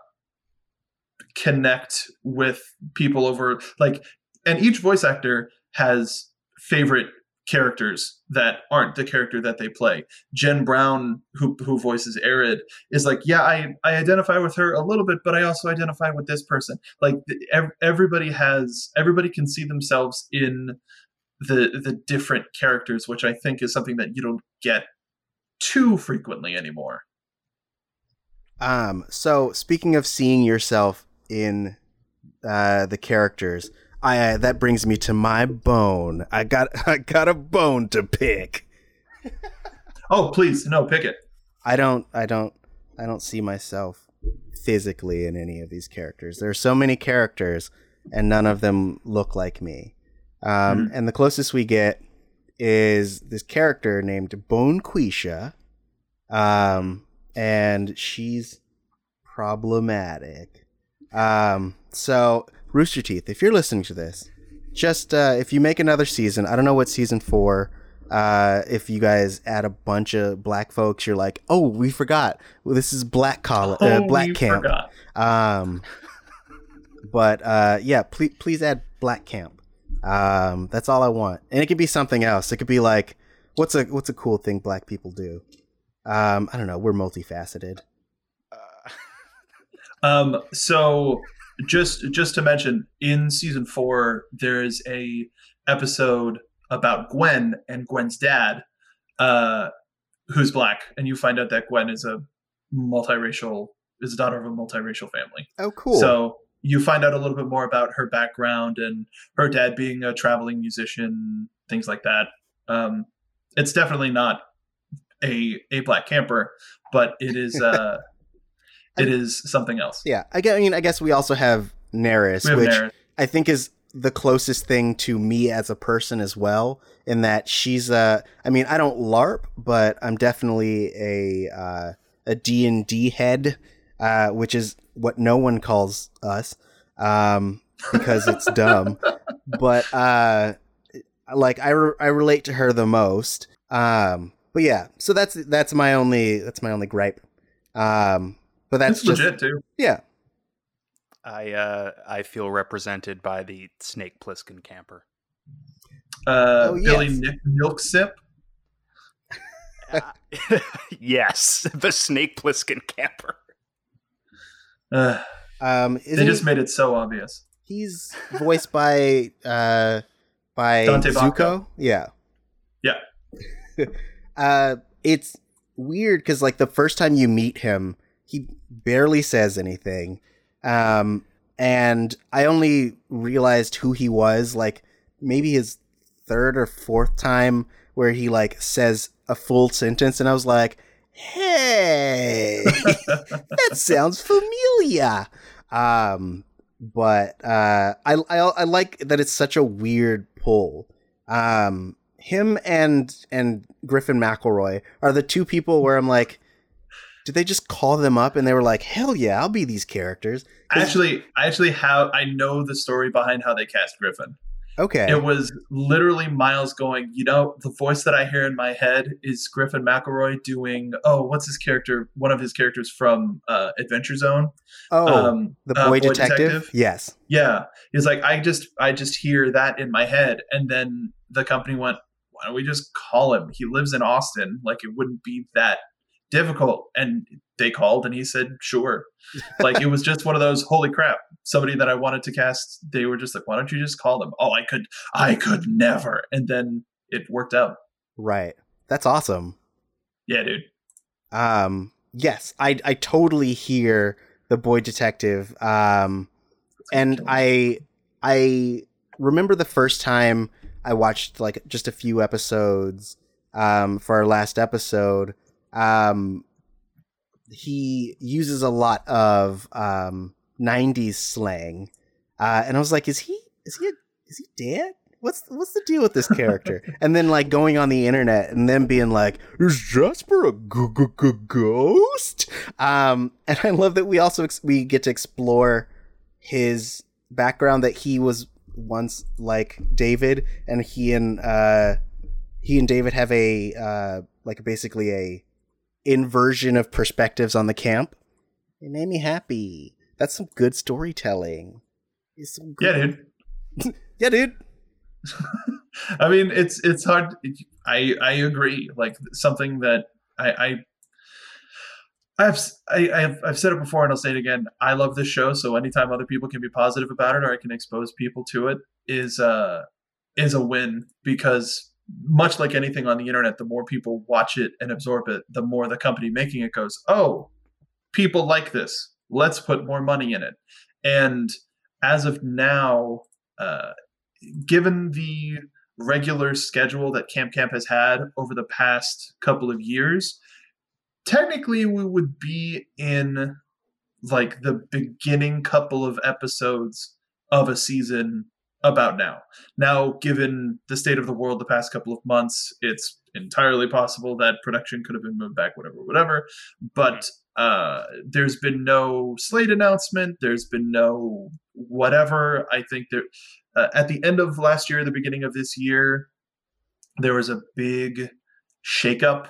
D: connect with people over like and each voice actor has favorite characters that aren't the character that they play. Jen Brown, who who voices Ered, is like, yeah, I I identify with her a little bit, but I also identify with this person. Like everybody has everybody can see themselves in the the different characters, which I think is something that you don't get too frequently anymore.
A: Um. So speaking of seeing yourself in uh, the characters, I uh, that brings me to my bone. I got I got a bone to pick.
D: oh, please, no, pick it.
A: I don't I don't I don't see myself physically in any of these characters. There are so many characters and none of them look like me. Um, mm-hmm. and the closest we get is this character named Bonquisha. Um, and she's problematic. Um, so Rooster Teeth, if you're listening to this, just uh, if you make another season, I don't know what season four. Uh, if you guys add a bunch of black folks, you're like, oh, we forgot. Well, this is black collar, uh, oh, black camp. Forgot. Um, but uh, yeah, please please add black camp. Um, that's all I want, and it could be something else. It could be like, what's a what's a cool thing black people do? Um, I don't know. We're multifaceted.
D: um, so just just to mention, in season four, there is a episode about Gwen and Gwen's dad, uh, who's black, and you find out that Gwen is a multiracial is a daughter of a multiracial family.
A: Oh, cool.
D: So you find out a little bit more about her background and her dad being a traveling musician, things like that. Um, it's definitely not a a black camper, but it is uh it is something else.
A: Yeah, I, guess, I mean, I guess we also have have which Nerris. I think is the closest thing to me as a person as well. In that she's a, I mean, I don't LARP, but I'm definitely a uh, a D and D head, uh, which is what no one calls us um, because it's dumb. But uh, like I, re- I relate to her the most. Um, but yeah, so that's that's my only that's my only gripe. Um, but that's just,
D: legit too.
A: Yeah.
C: I uh, I feel represented by the Snake Plissken camper.
D: Uh, oh, Billy. Nick Milk Sip.
C: Uh, yes, the Snake Plissken camper.
D: Uh, um, they he, just made it so obvious.
A: He's voiced by uh, by Dante Zuko. Yeah,
D: yeah.
A: uh, it's weird because like the first time you meet him, he barely says anything. Um, and I only realized who he was like maybe his third or fourth time where he like says a full sentence, and I was like, "Hey, that sounds familiar." Um, but uh, I, I I like that it's such a weird pull. Um, him and and Griffin McElroy are the two people where I'm like, did they just call them up and they were like, "Hell yeah, I'll be these characters"?
D: Actually, I actually have I know the story behind how they cast Griffin.
A: Okay.
D: It was literally Miles going, you know, the voice that I hear in my head is Griffin McElroy doing, oh, what's his character? One of his characters from uh, Adventure Zone.
A: Oh, um, the boy, uh, boy detective? detective? Yes.
D: Yeah. He's like, I just, I just hear that in my head. And then the company went, why don't we just call him? He lives in Austin. Like it wouldn't be that difficult and they called and he said sure. Like it was just one of those holy crap somebody that i wanted to cast they were just like why don't you just call them? Oh i could i could never. And then it worked out.
A: Right. That's awesome.
D: Yeah dude.
A: Um yes i i totally hear the boy detective um and i i remember the first time i watched like just a few episodes um for our last episode um, he uses a lot of um, 90s slang. Uh, and I was like, is he is he a, is he dead? What's what's the deal with this character? and then like going on the internet and then being like, is Jasper a g- g- g- ghost? Um, and I love that we also ex- we get to explore his background that he was once like David, and he and uh, he and David have a uh, like basically a inversion of perspectives on the camp. It made me happy. That's some good storytelling. Some
D: Yeah, dude.
A: yeah, dude.
D: I mean, it's it's hard. I I agree. Like something that I I I've I, I've I've said it before and I'll say it again. I love this show, so anytime other people can be positive about it or I can expose people to it is uh is a win because much like anything on the internet, the more people watch it and absorb it, the more the company making it goes, "Oh, people like this. Let's put more money in it." And as of now, uh, given the regular schedule that Camp Camp has had over the past couple of years, technically we would be in like the beginning couple of episodes of a season about now. Now, given the state of the world the past couple of months, it's entirely possible that production could have been moved back, whatever, whatever. But uh, there's been no slate announcement. There's been no whatever. I think there uh, at the end of last year, the beginning of this year, there was a big shakeup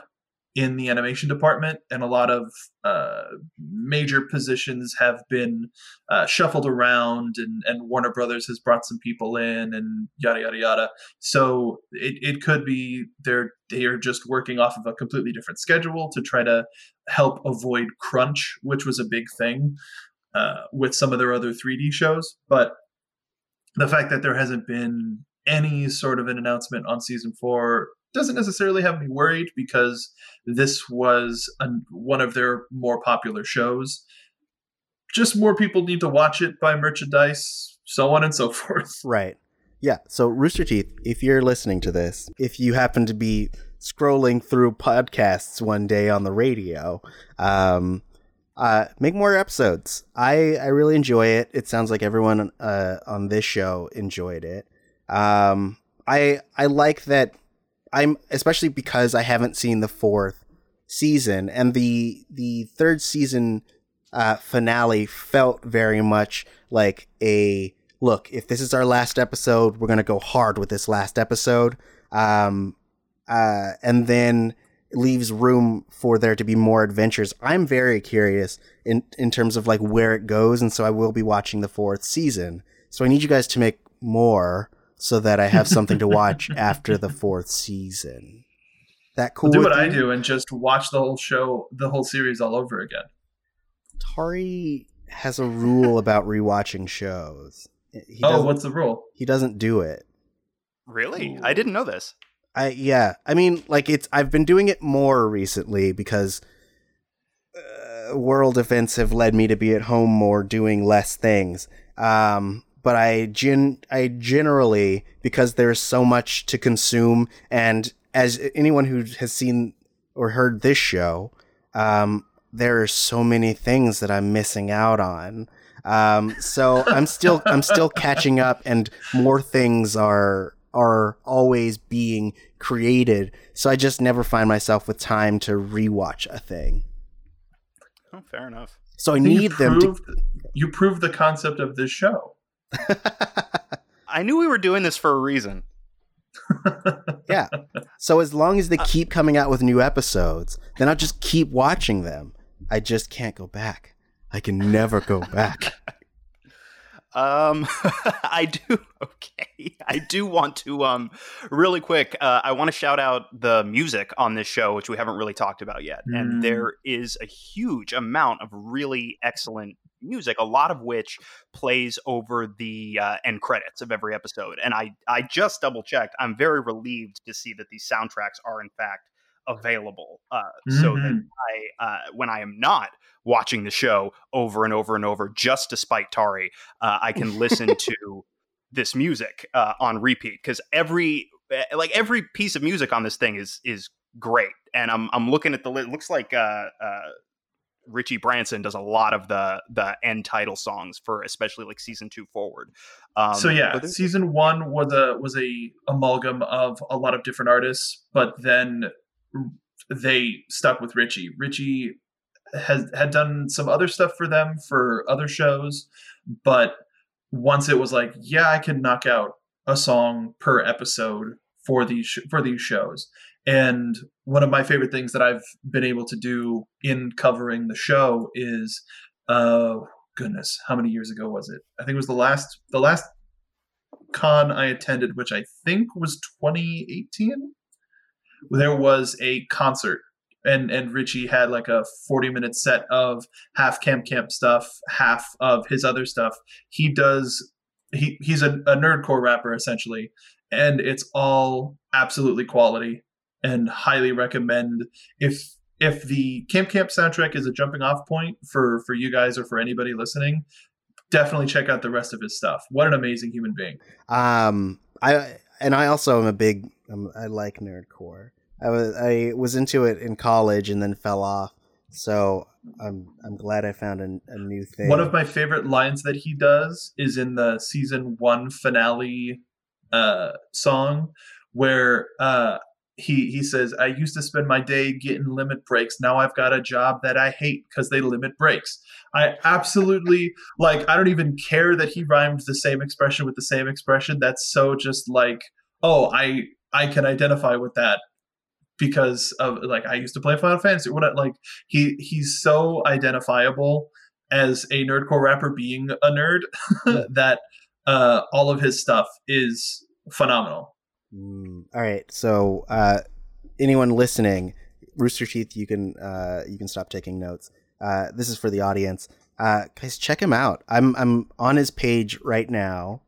D: in the animation department, and a lot of uh, major positions have been uh, shuffled around, and, and Warner Brothers has brought some people in, and yada yada yada. So it, it could be they're they are just working off of a completely different schedule to try to help avoid crunch, which was a big thing uh, with some of their other 3D shows, but the fact that there hasn't been any sort of an announcement on season four doesn't necessarily have me worried because this was an, one of their more popular shows. Just more people need to watch it, buy merchandise, so on and so forth.
A: Right. Yeah. So, Rooster Teeth, if you're listening to this, if you happen to be scrolling through podcasts one day on the radio, um, uh, make more episodes. I, I really enjoy it. It sounds like everyone uh, on this show enjoyed it. Um, I I like that. I'm especially because I haven't seen the fourth season and the the third season uh, finale felt very much like a look. If this is our last episode, we're gonna go hard with this last episode. Um, uh, and then leaves room for there to be more adventures. I'm very curious in in terms of like where it goes, and so I will be watching the fourth season. So I need you guys to make more so that I have something to watch after the fourth season. That cool?
D: do
A: with
D: what I do and just watch the whole show, the whole series all over again.
A: Tari has a rule about rewatching shows. He
D: oh, what's the rule?
A: he doesn't do it.
C: Really? I didn't know this.
A: I yeah. I mean, like it's. I've been doing it more recently because uh, world events have led me to be at home more, doing less things. Um, but I gen I generally because there's so much to consume, and as anyone who has seen or heard this show, um, there are so many things that I'm missing out on. Um, so I'm still I'm still catching up, and more things are are always being created. So I just never find myself with time to rewatch a thing.
C: Oh, fair enough.
A: So I
D: I think you
A: need them to.
D: You proved the concept of this show.
C: I knew we were doing this for a reason.
A: yeah. So as long as they uh, keep coming out with new episodes, then I'll just keep watching them. I just can't go back. I can never go back.
C: Um, I do. Okay, I do want to. Um, really quick. Uh, I want to shout out the music on this show, which we haven't really talked about yet.
D: Mm.
C: And there is a huge amount of really excellent music, a lot of which plays over the uh, end credits of every episode. And I, I just double checked. I'm very relieved to see that these soundtracks are in fact available, uh, so that
D: Mhm.
C: I, uh, when I am not watching the show over and over and over just to spite Tari, uh, I can listen to this music uh, on repeat because every eh, like every piece of music on this thing is is great. And I'm I'm looking at the it looks like uh, uh, Richie Branson does a lot of the the end title songs for especially like season two forward. Um,
D: so yeah, season one was a was a amalgam of a lot of different artists, but then they stuck with Richie. Richie has had done some other stuff for them for other shows, but once it was like, yeah, I can knock out a song per episode for these sh- for these shows. And one of my favorite things that I've been able to do in covering the show is uh goodness, how many years ago was it? I think it was the last the last con I attended, which I think was 2018. There was a concert and and Richie had like a 40 minute set of half camp camp stuff, half of his other stuff. He does he he's a, a nerdcore rapper essentially, and it's all absolutely quality and highly recommend if if the camp camp soundtrack is a jumping off point for for you guys or for anybody listening definitely check out the rest of his stuff. What an amazing human being.
A: Um i and i also am a big um, i like nerdcore I was I was into it in college and then fell off. So I'm I'm glad I found a, a new thing.
D: One of my favorite lines that he does is in the season one finale uh, song, where uh, he he says, "I used to spend my day getting limit breaks. Now I've got a job that I hate because they limit breaks." I absolutely like. I don't even care that he rhymed the same expression with the same expression. That's so just like, oh, I I can identify with that because of like I used to play Final Fantasy. What like he he's so identifiable as a nerdcore rapper being a nerd that uh, all of his stuff is phenomenal.
A: Mm, all right, so uh, anyone listening, Rooster Teeth, you can uh, you can stop taking notes. Uh, this is for the audience. Uh, guys, check him out. I'm I'm on his page right now,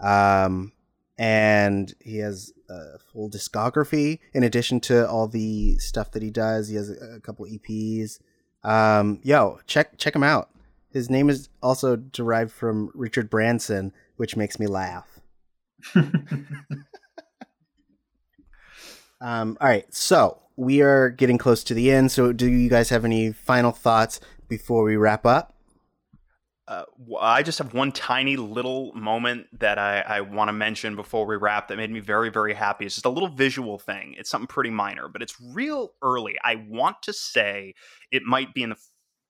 A: um, and he has a full discography in addition to all the stuff that he does. He has a, couple EPs. Um, yo, check check him out. His name is also derived from Richard Branson, which makes me laugh. um, all right, so we are getting close to the end. So, do you guys have any final thoughts before we wrap up?
C: Uh, I just have one tiny little moment that I, I want to mention before we wrap that made me very, very happy. It's just a little visual thing. It's something pretty minor, but it's real early. I want to say it might be in the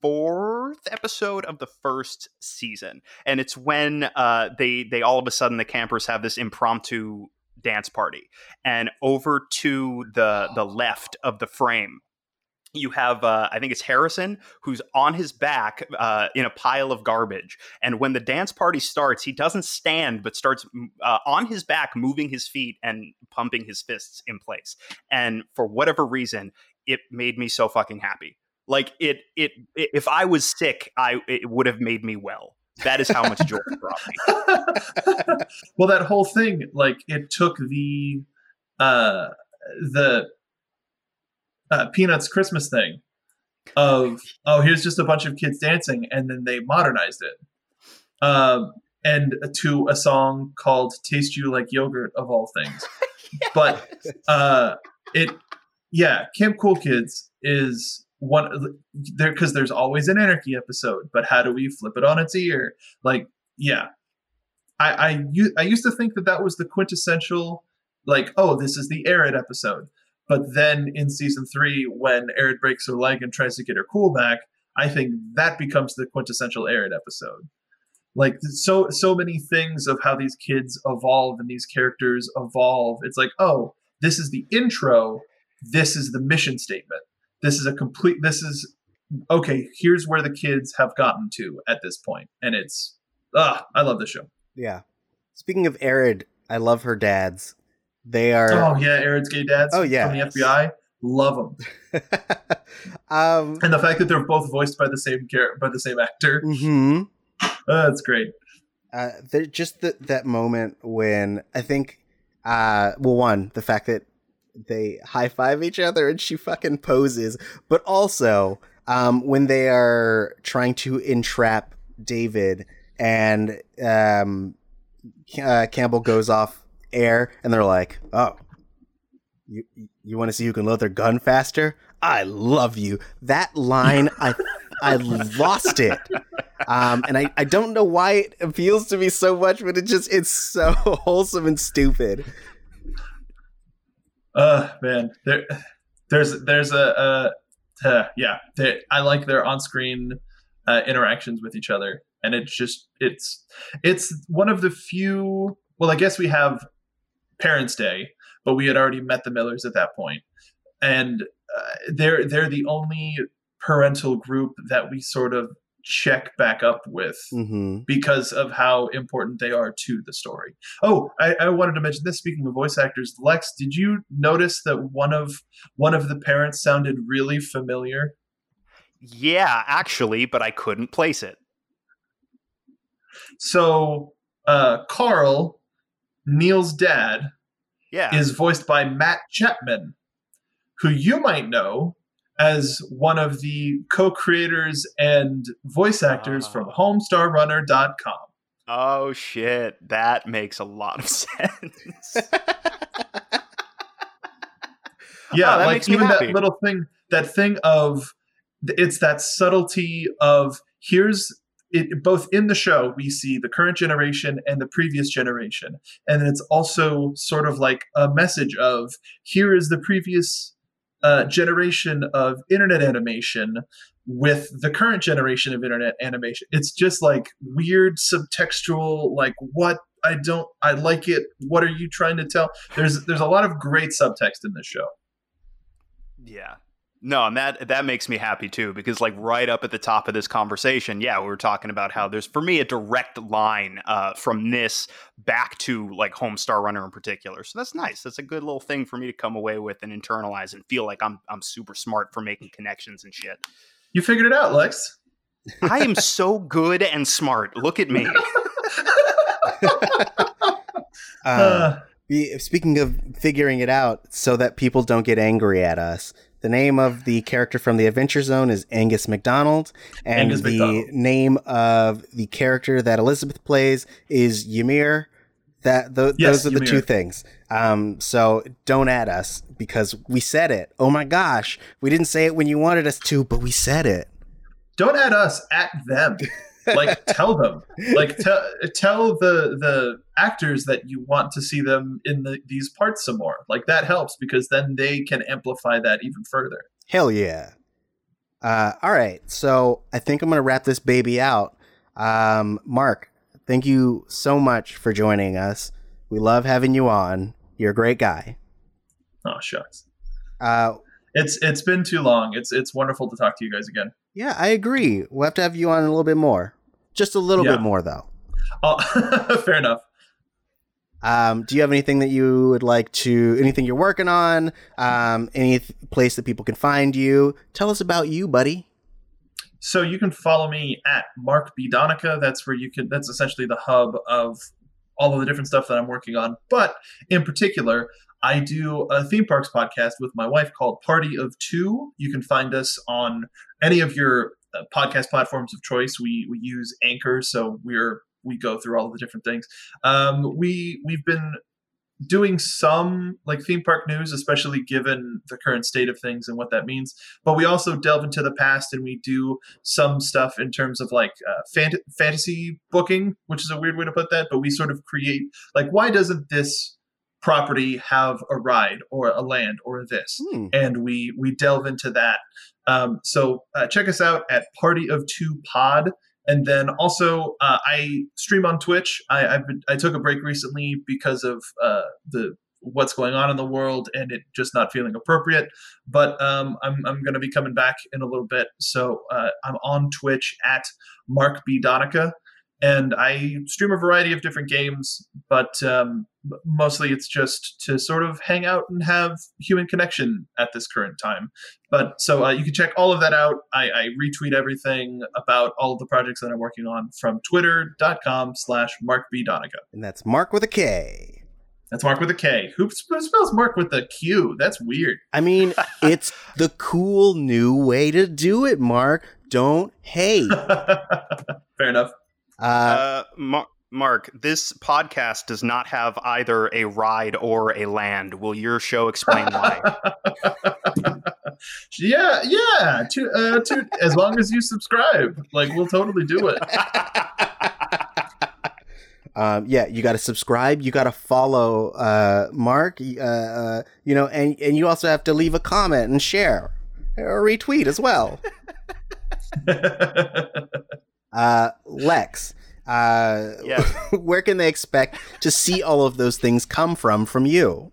C: fourth episode of the first season, and it's when uh, they they all of a sudden the campers have this impromptu dance party, and over to the the left of the frame you have uh, i think it's harrison who's on his back uh, in a pile of garbage. And when the dance party starts he doesn't stand but starts uh, on his back moving his feet and pumping his fists in place. And for whatever reason it made me so fucking happy. Like it it, it if i was sick i it would have made me well. That is how much joy brought me.
D: Well that whole thing like it took the uh the uh, Peanuts Christmas thing of oh here's just a bunch of kids dancing and then they modernized it. Um, and to a song called taste you like yogurt of all things. Yes. but uh, it yeah camp cool kids is one there because there's always an anarchy episode but how do we flip it on its ear? Like yeah. I, I, I used to think that that was the quintessential like oh this is the Ered episode but then in season three, when Ered breaks her leg and tries to get her cool back, I think that becomes the quintessential Ered episode. Like so, so many things of how these kids evolve and these characters evolve. It's like, oh, this is the intro. This is the mission statement. This is a complete. This is okay. Here's where the kids have gotten to at this point, and it's ah, I love the show.
A: Yeah. Speaking of Ered, I love her dads. They are.
D: Oh yeah, Aaron's gay dads.
A: Oh yeah,
D: from the FBI. Love them. um, and the fact that they're both voiced by the same character by the same actor.
A: Mm-hmm.
D: Uh, that's great.
A: Uh, just the, that moment when I think, uh, well, one, the fact that they high five each other and she fucking poses, but also um, when they are trying to entrap David and um, uh, Campbell goes off air, and they're like, "Oh, you you want to see who can load their gun faster? I love you." That line, I I lost it. Um, and I, I don't know why it appeals to me so much, but it just it's so wholesome and stupid.
D: Uh man, there there's there's a, a uh, yeah, I like their on-screen uh, interactions with each other, and it's just it's it's one of the few. Well, I guess we have Parents' Day, but we had already met the Millers at that point, and uh, they're they're the only parental group that we sort of check back up with
A: hmm
D: because of how important they are to the story. Oh, I, I wanted to mention this. Speaking of voice actors, Lex, did you notice that one of one of the parents sounded really familiar?
C: Yeah, actually, but I couldn't place it.
D: So uh, Carl, Neil's dad,
C: Yeah.
D: is voiced by Matt Chapman, who you might know as one of the co-creators and voice actors from
C: Ah.
D: homestarrunner.com.
C: oh shit, that makes a lot of sense.
D: Yeah,
C: Oh, that
D: like even that little thing, that thing of it's that subtlety of here's it both in the show we see the current generation and the previous generation. And it's also sort of like a message of here is the previous uh, generation of internet animation with the current generation of internet animation. It's just like weird subtextual like what? I don't i like it. What are you trying to tell? There's there's a lot of great subtext in this show.
C: Yeah. No, and that that makes me happy too because like right up at the top of this conversation, yeah, we were talking about how there's for me a direct line uh, from this back to like Homestar Runner in particular. So that's nice. That's a good little thing for me to come away with and internalize and feel like I'm I'm super smart for making connections and shit.
D: You figured it out, Lex.
C: I am so good and smart. Look at me.
A: Uh,
D: Uh,
A: speaking of figuring it out so that people don't get angry at us, the name of the character from the Adventure Zone is Angus McDonald, and
D: Angus
A: the
D: MacDonald.
A: name of the character that Elizabeth plays is Ymir. That th-
D: Yes,
A: those are the
D: Ymir.
A: two things. Um, so don't add us because we said it. Oh my gosh, we didn't say it when you wanted us to, but we said it.
D: don't add us at them. Like tell them. Like tell tell the the actors that you want to see them in the, these parts some more. Like that helps because then they can amplify that even further.
A: Hell yeah. Uh, all right. So I think I'm going to wrap this baby out. Um, Mark, thank you so much for joining us. We love having you on. You're a great guy.
D: Oh shucks.
A: Uh,
D: It's it's been too long. It's it's wonderful to talk to you guys again.
A: yeah, I agree. We'll have to have you on a little bit more. Just a little
D: Yeah.
A: bit more, though.
D: Oh, fair enough.
A: Um, do you have anything that you would like to, anything you're working on? Um, any th- place that people can find you? Tell us about you, buddy.
D: So you can follow me at Mark B Donica. That's where you can. That's essentially the hub of all of the different stuff that I'm working on. But in particular, I do a theme parks podcast with my wife called Party of Two. You can find us on any of your podcast platforms of choice. We we use Anchor, so we're we go through all of the different things. Um, we we've been doing some like theme park news, especially given the current state of things and what that means. But we also delve into the past and we do some stuff in terms of like uh, fant- fantasy booking, which is a weird way to put that. But we sort of create like, why doesn't this property have a ride or a land or this?
A: Hmm.
D: and we we delve into that. Um, so uh, check us out at Party of Two Pod, and then also uh, I stream on Twitch. I been, I took a break recently because of uh, the what's going on in the world and it just not feeling appropriate. But um, I'm I'm going to be coming back in a little bit. So uh, I'm on Twitch at Mark B Donica. And I stream a variety of different games, but um, mostly it's just to sort of hang out and have human connection at this current time. But so uh, you can check all of that out. I, I retweet everything about all of the projects that I'm working on from twitter.com slash Mark B. Donica.
A: And that's Mark with a K.
D: That's Mark with a K. Who spells Mark with a Q? That's weird.
A: I mean, it's the cool new way to do it, Mark. Don't hate.
D: Fair enough.
A: Uh,
C: Uh, Mar- Mark, this podcast does not have either a ride or a land. Will your show explain why?
D: yeah, yeah. To, uh, to, as long as you subscribe, like we'll totally do it.
A: um, yeah, you got to subscribe. You got to follow uh, Mark. Uh, uh, you know, and and you also have to leave a comment and share or retweet as well. Uh, Lex, uh,
C: Yes.
A: where can they expect to see all of those things come from from you?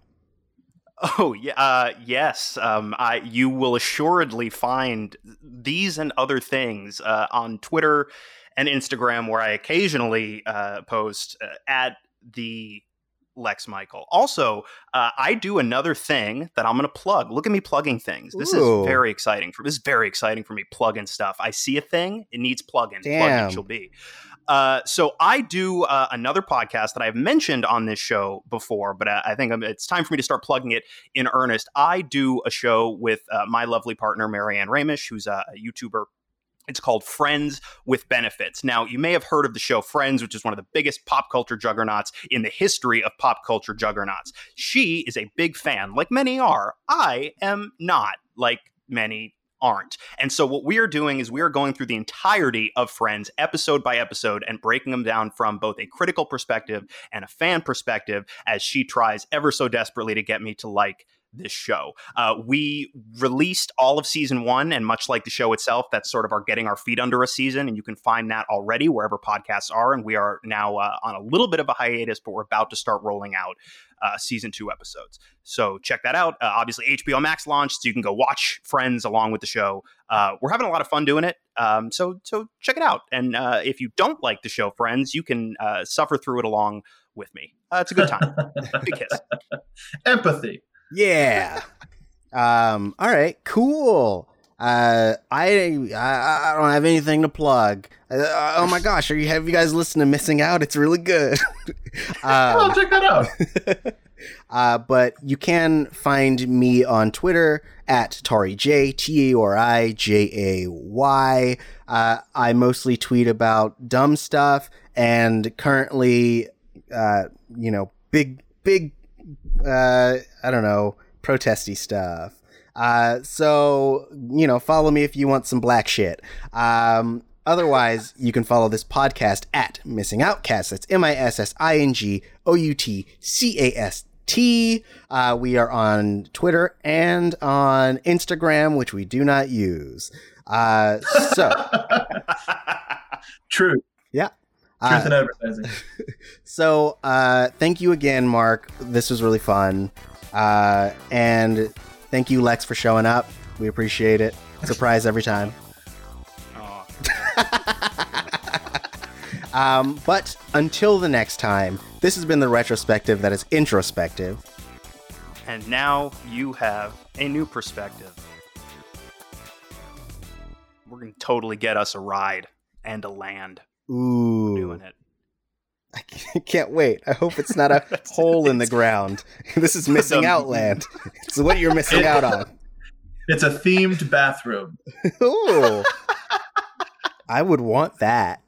C: Oh yeah, uh, yes. Um, I you will assuredly find these and other things uh, on Twitter and Instagram, where I occasionally uh, post uh, at the Lex Michael. Also, uh, I do another thing that I'm going to plug. Look at me plugging things. This
A: Ooh.
C: is very exciting for. This is very exciting for me. Plugging stuff. I see a thing, it needs plugging.
A: Damn.
C: Plugging shall be. Uh, so I do uh, another podcast that I've mentioned on this show before, but uh, I think um, it's time for me to start plugging it in earnest. I do a show with uh, my lovely partner Marianne Ramish, who's a, a YouTuber. It's called Friends with Benefits. Now, you may have heard of the show Friends, which is one of the biggest pop culture juggernauts in the history of pop culture juggernauts. She is a big fan, like many are. I am not, like many aren't. And so what we are doing is we are going through the entirety of Friends episode by episode and breaking them down from both a critical perspective and a fan perspective as she tries ever so desperately to get me to like this show. Uh, we released all of season one, and much like the show itself, that's sort of our getting our feet under a season, and you can find that already wherever podcasts are. And we are now uh, on a little bit of a hiatus, but we're about to start rolling out uh, season two episodes. So check that out. Uh, obviously, HBO Max launched, so you can go watch Friends along with the show. Uh, we're having a lot of fun doing it. Um, so so check it out. And uh, if you don't like the show Friends, you can suffer through it along with me. It's a good time. Big kiss.
D: Empathy.
A: Yeah. um. All right. Cool. Uh, I, I I don't have anything to plug. Uh, oh my gosh, are you have you guys listened to Missing Out? It's really good.
D: oh,
A: um,
D: check that out.
A: uh, but you can find me on Twitter at Tari J T A R I J A Y. Uh, I mostly tweet about dumb stuff and currently, uh, you know, big big uh, I don't know, protesty stuff. Uh, so you know, follow me if you want some black shit. Um, otherwise, you can follow this podcast at Missing Outcast. That's M I S S I N G O U T C A S T. Uh, we are on Twitter and on Instagram, which we do not use. Uh, so
D: True.
A: yeah.
D: Truth
A: Uh,
D: in advertising.
A: So, uh, thank you again, Mark. This was really fun. Uh, and thank you, Lex, for showing up. We appreciate it. Surprise every time. Um, but until the next time, this has been the retrospective that is introspective.
C: And now you have a new perspective. We're going to totally get us a ride and a land
A: Ooh.
C: doing it.
A: I can't wait. I hope it's not a hole in the ground. This is missing
C: The-
A: out land. It's what you're missing out on.
D: It's a themed bathroom.
A: Ooh. I would want that.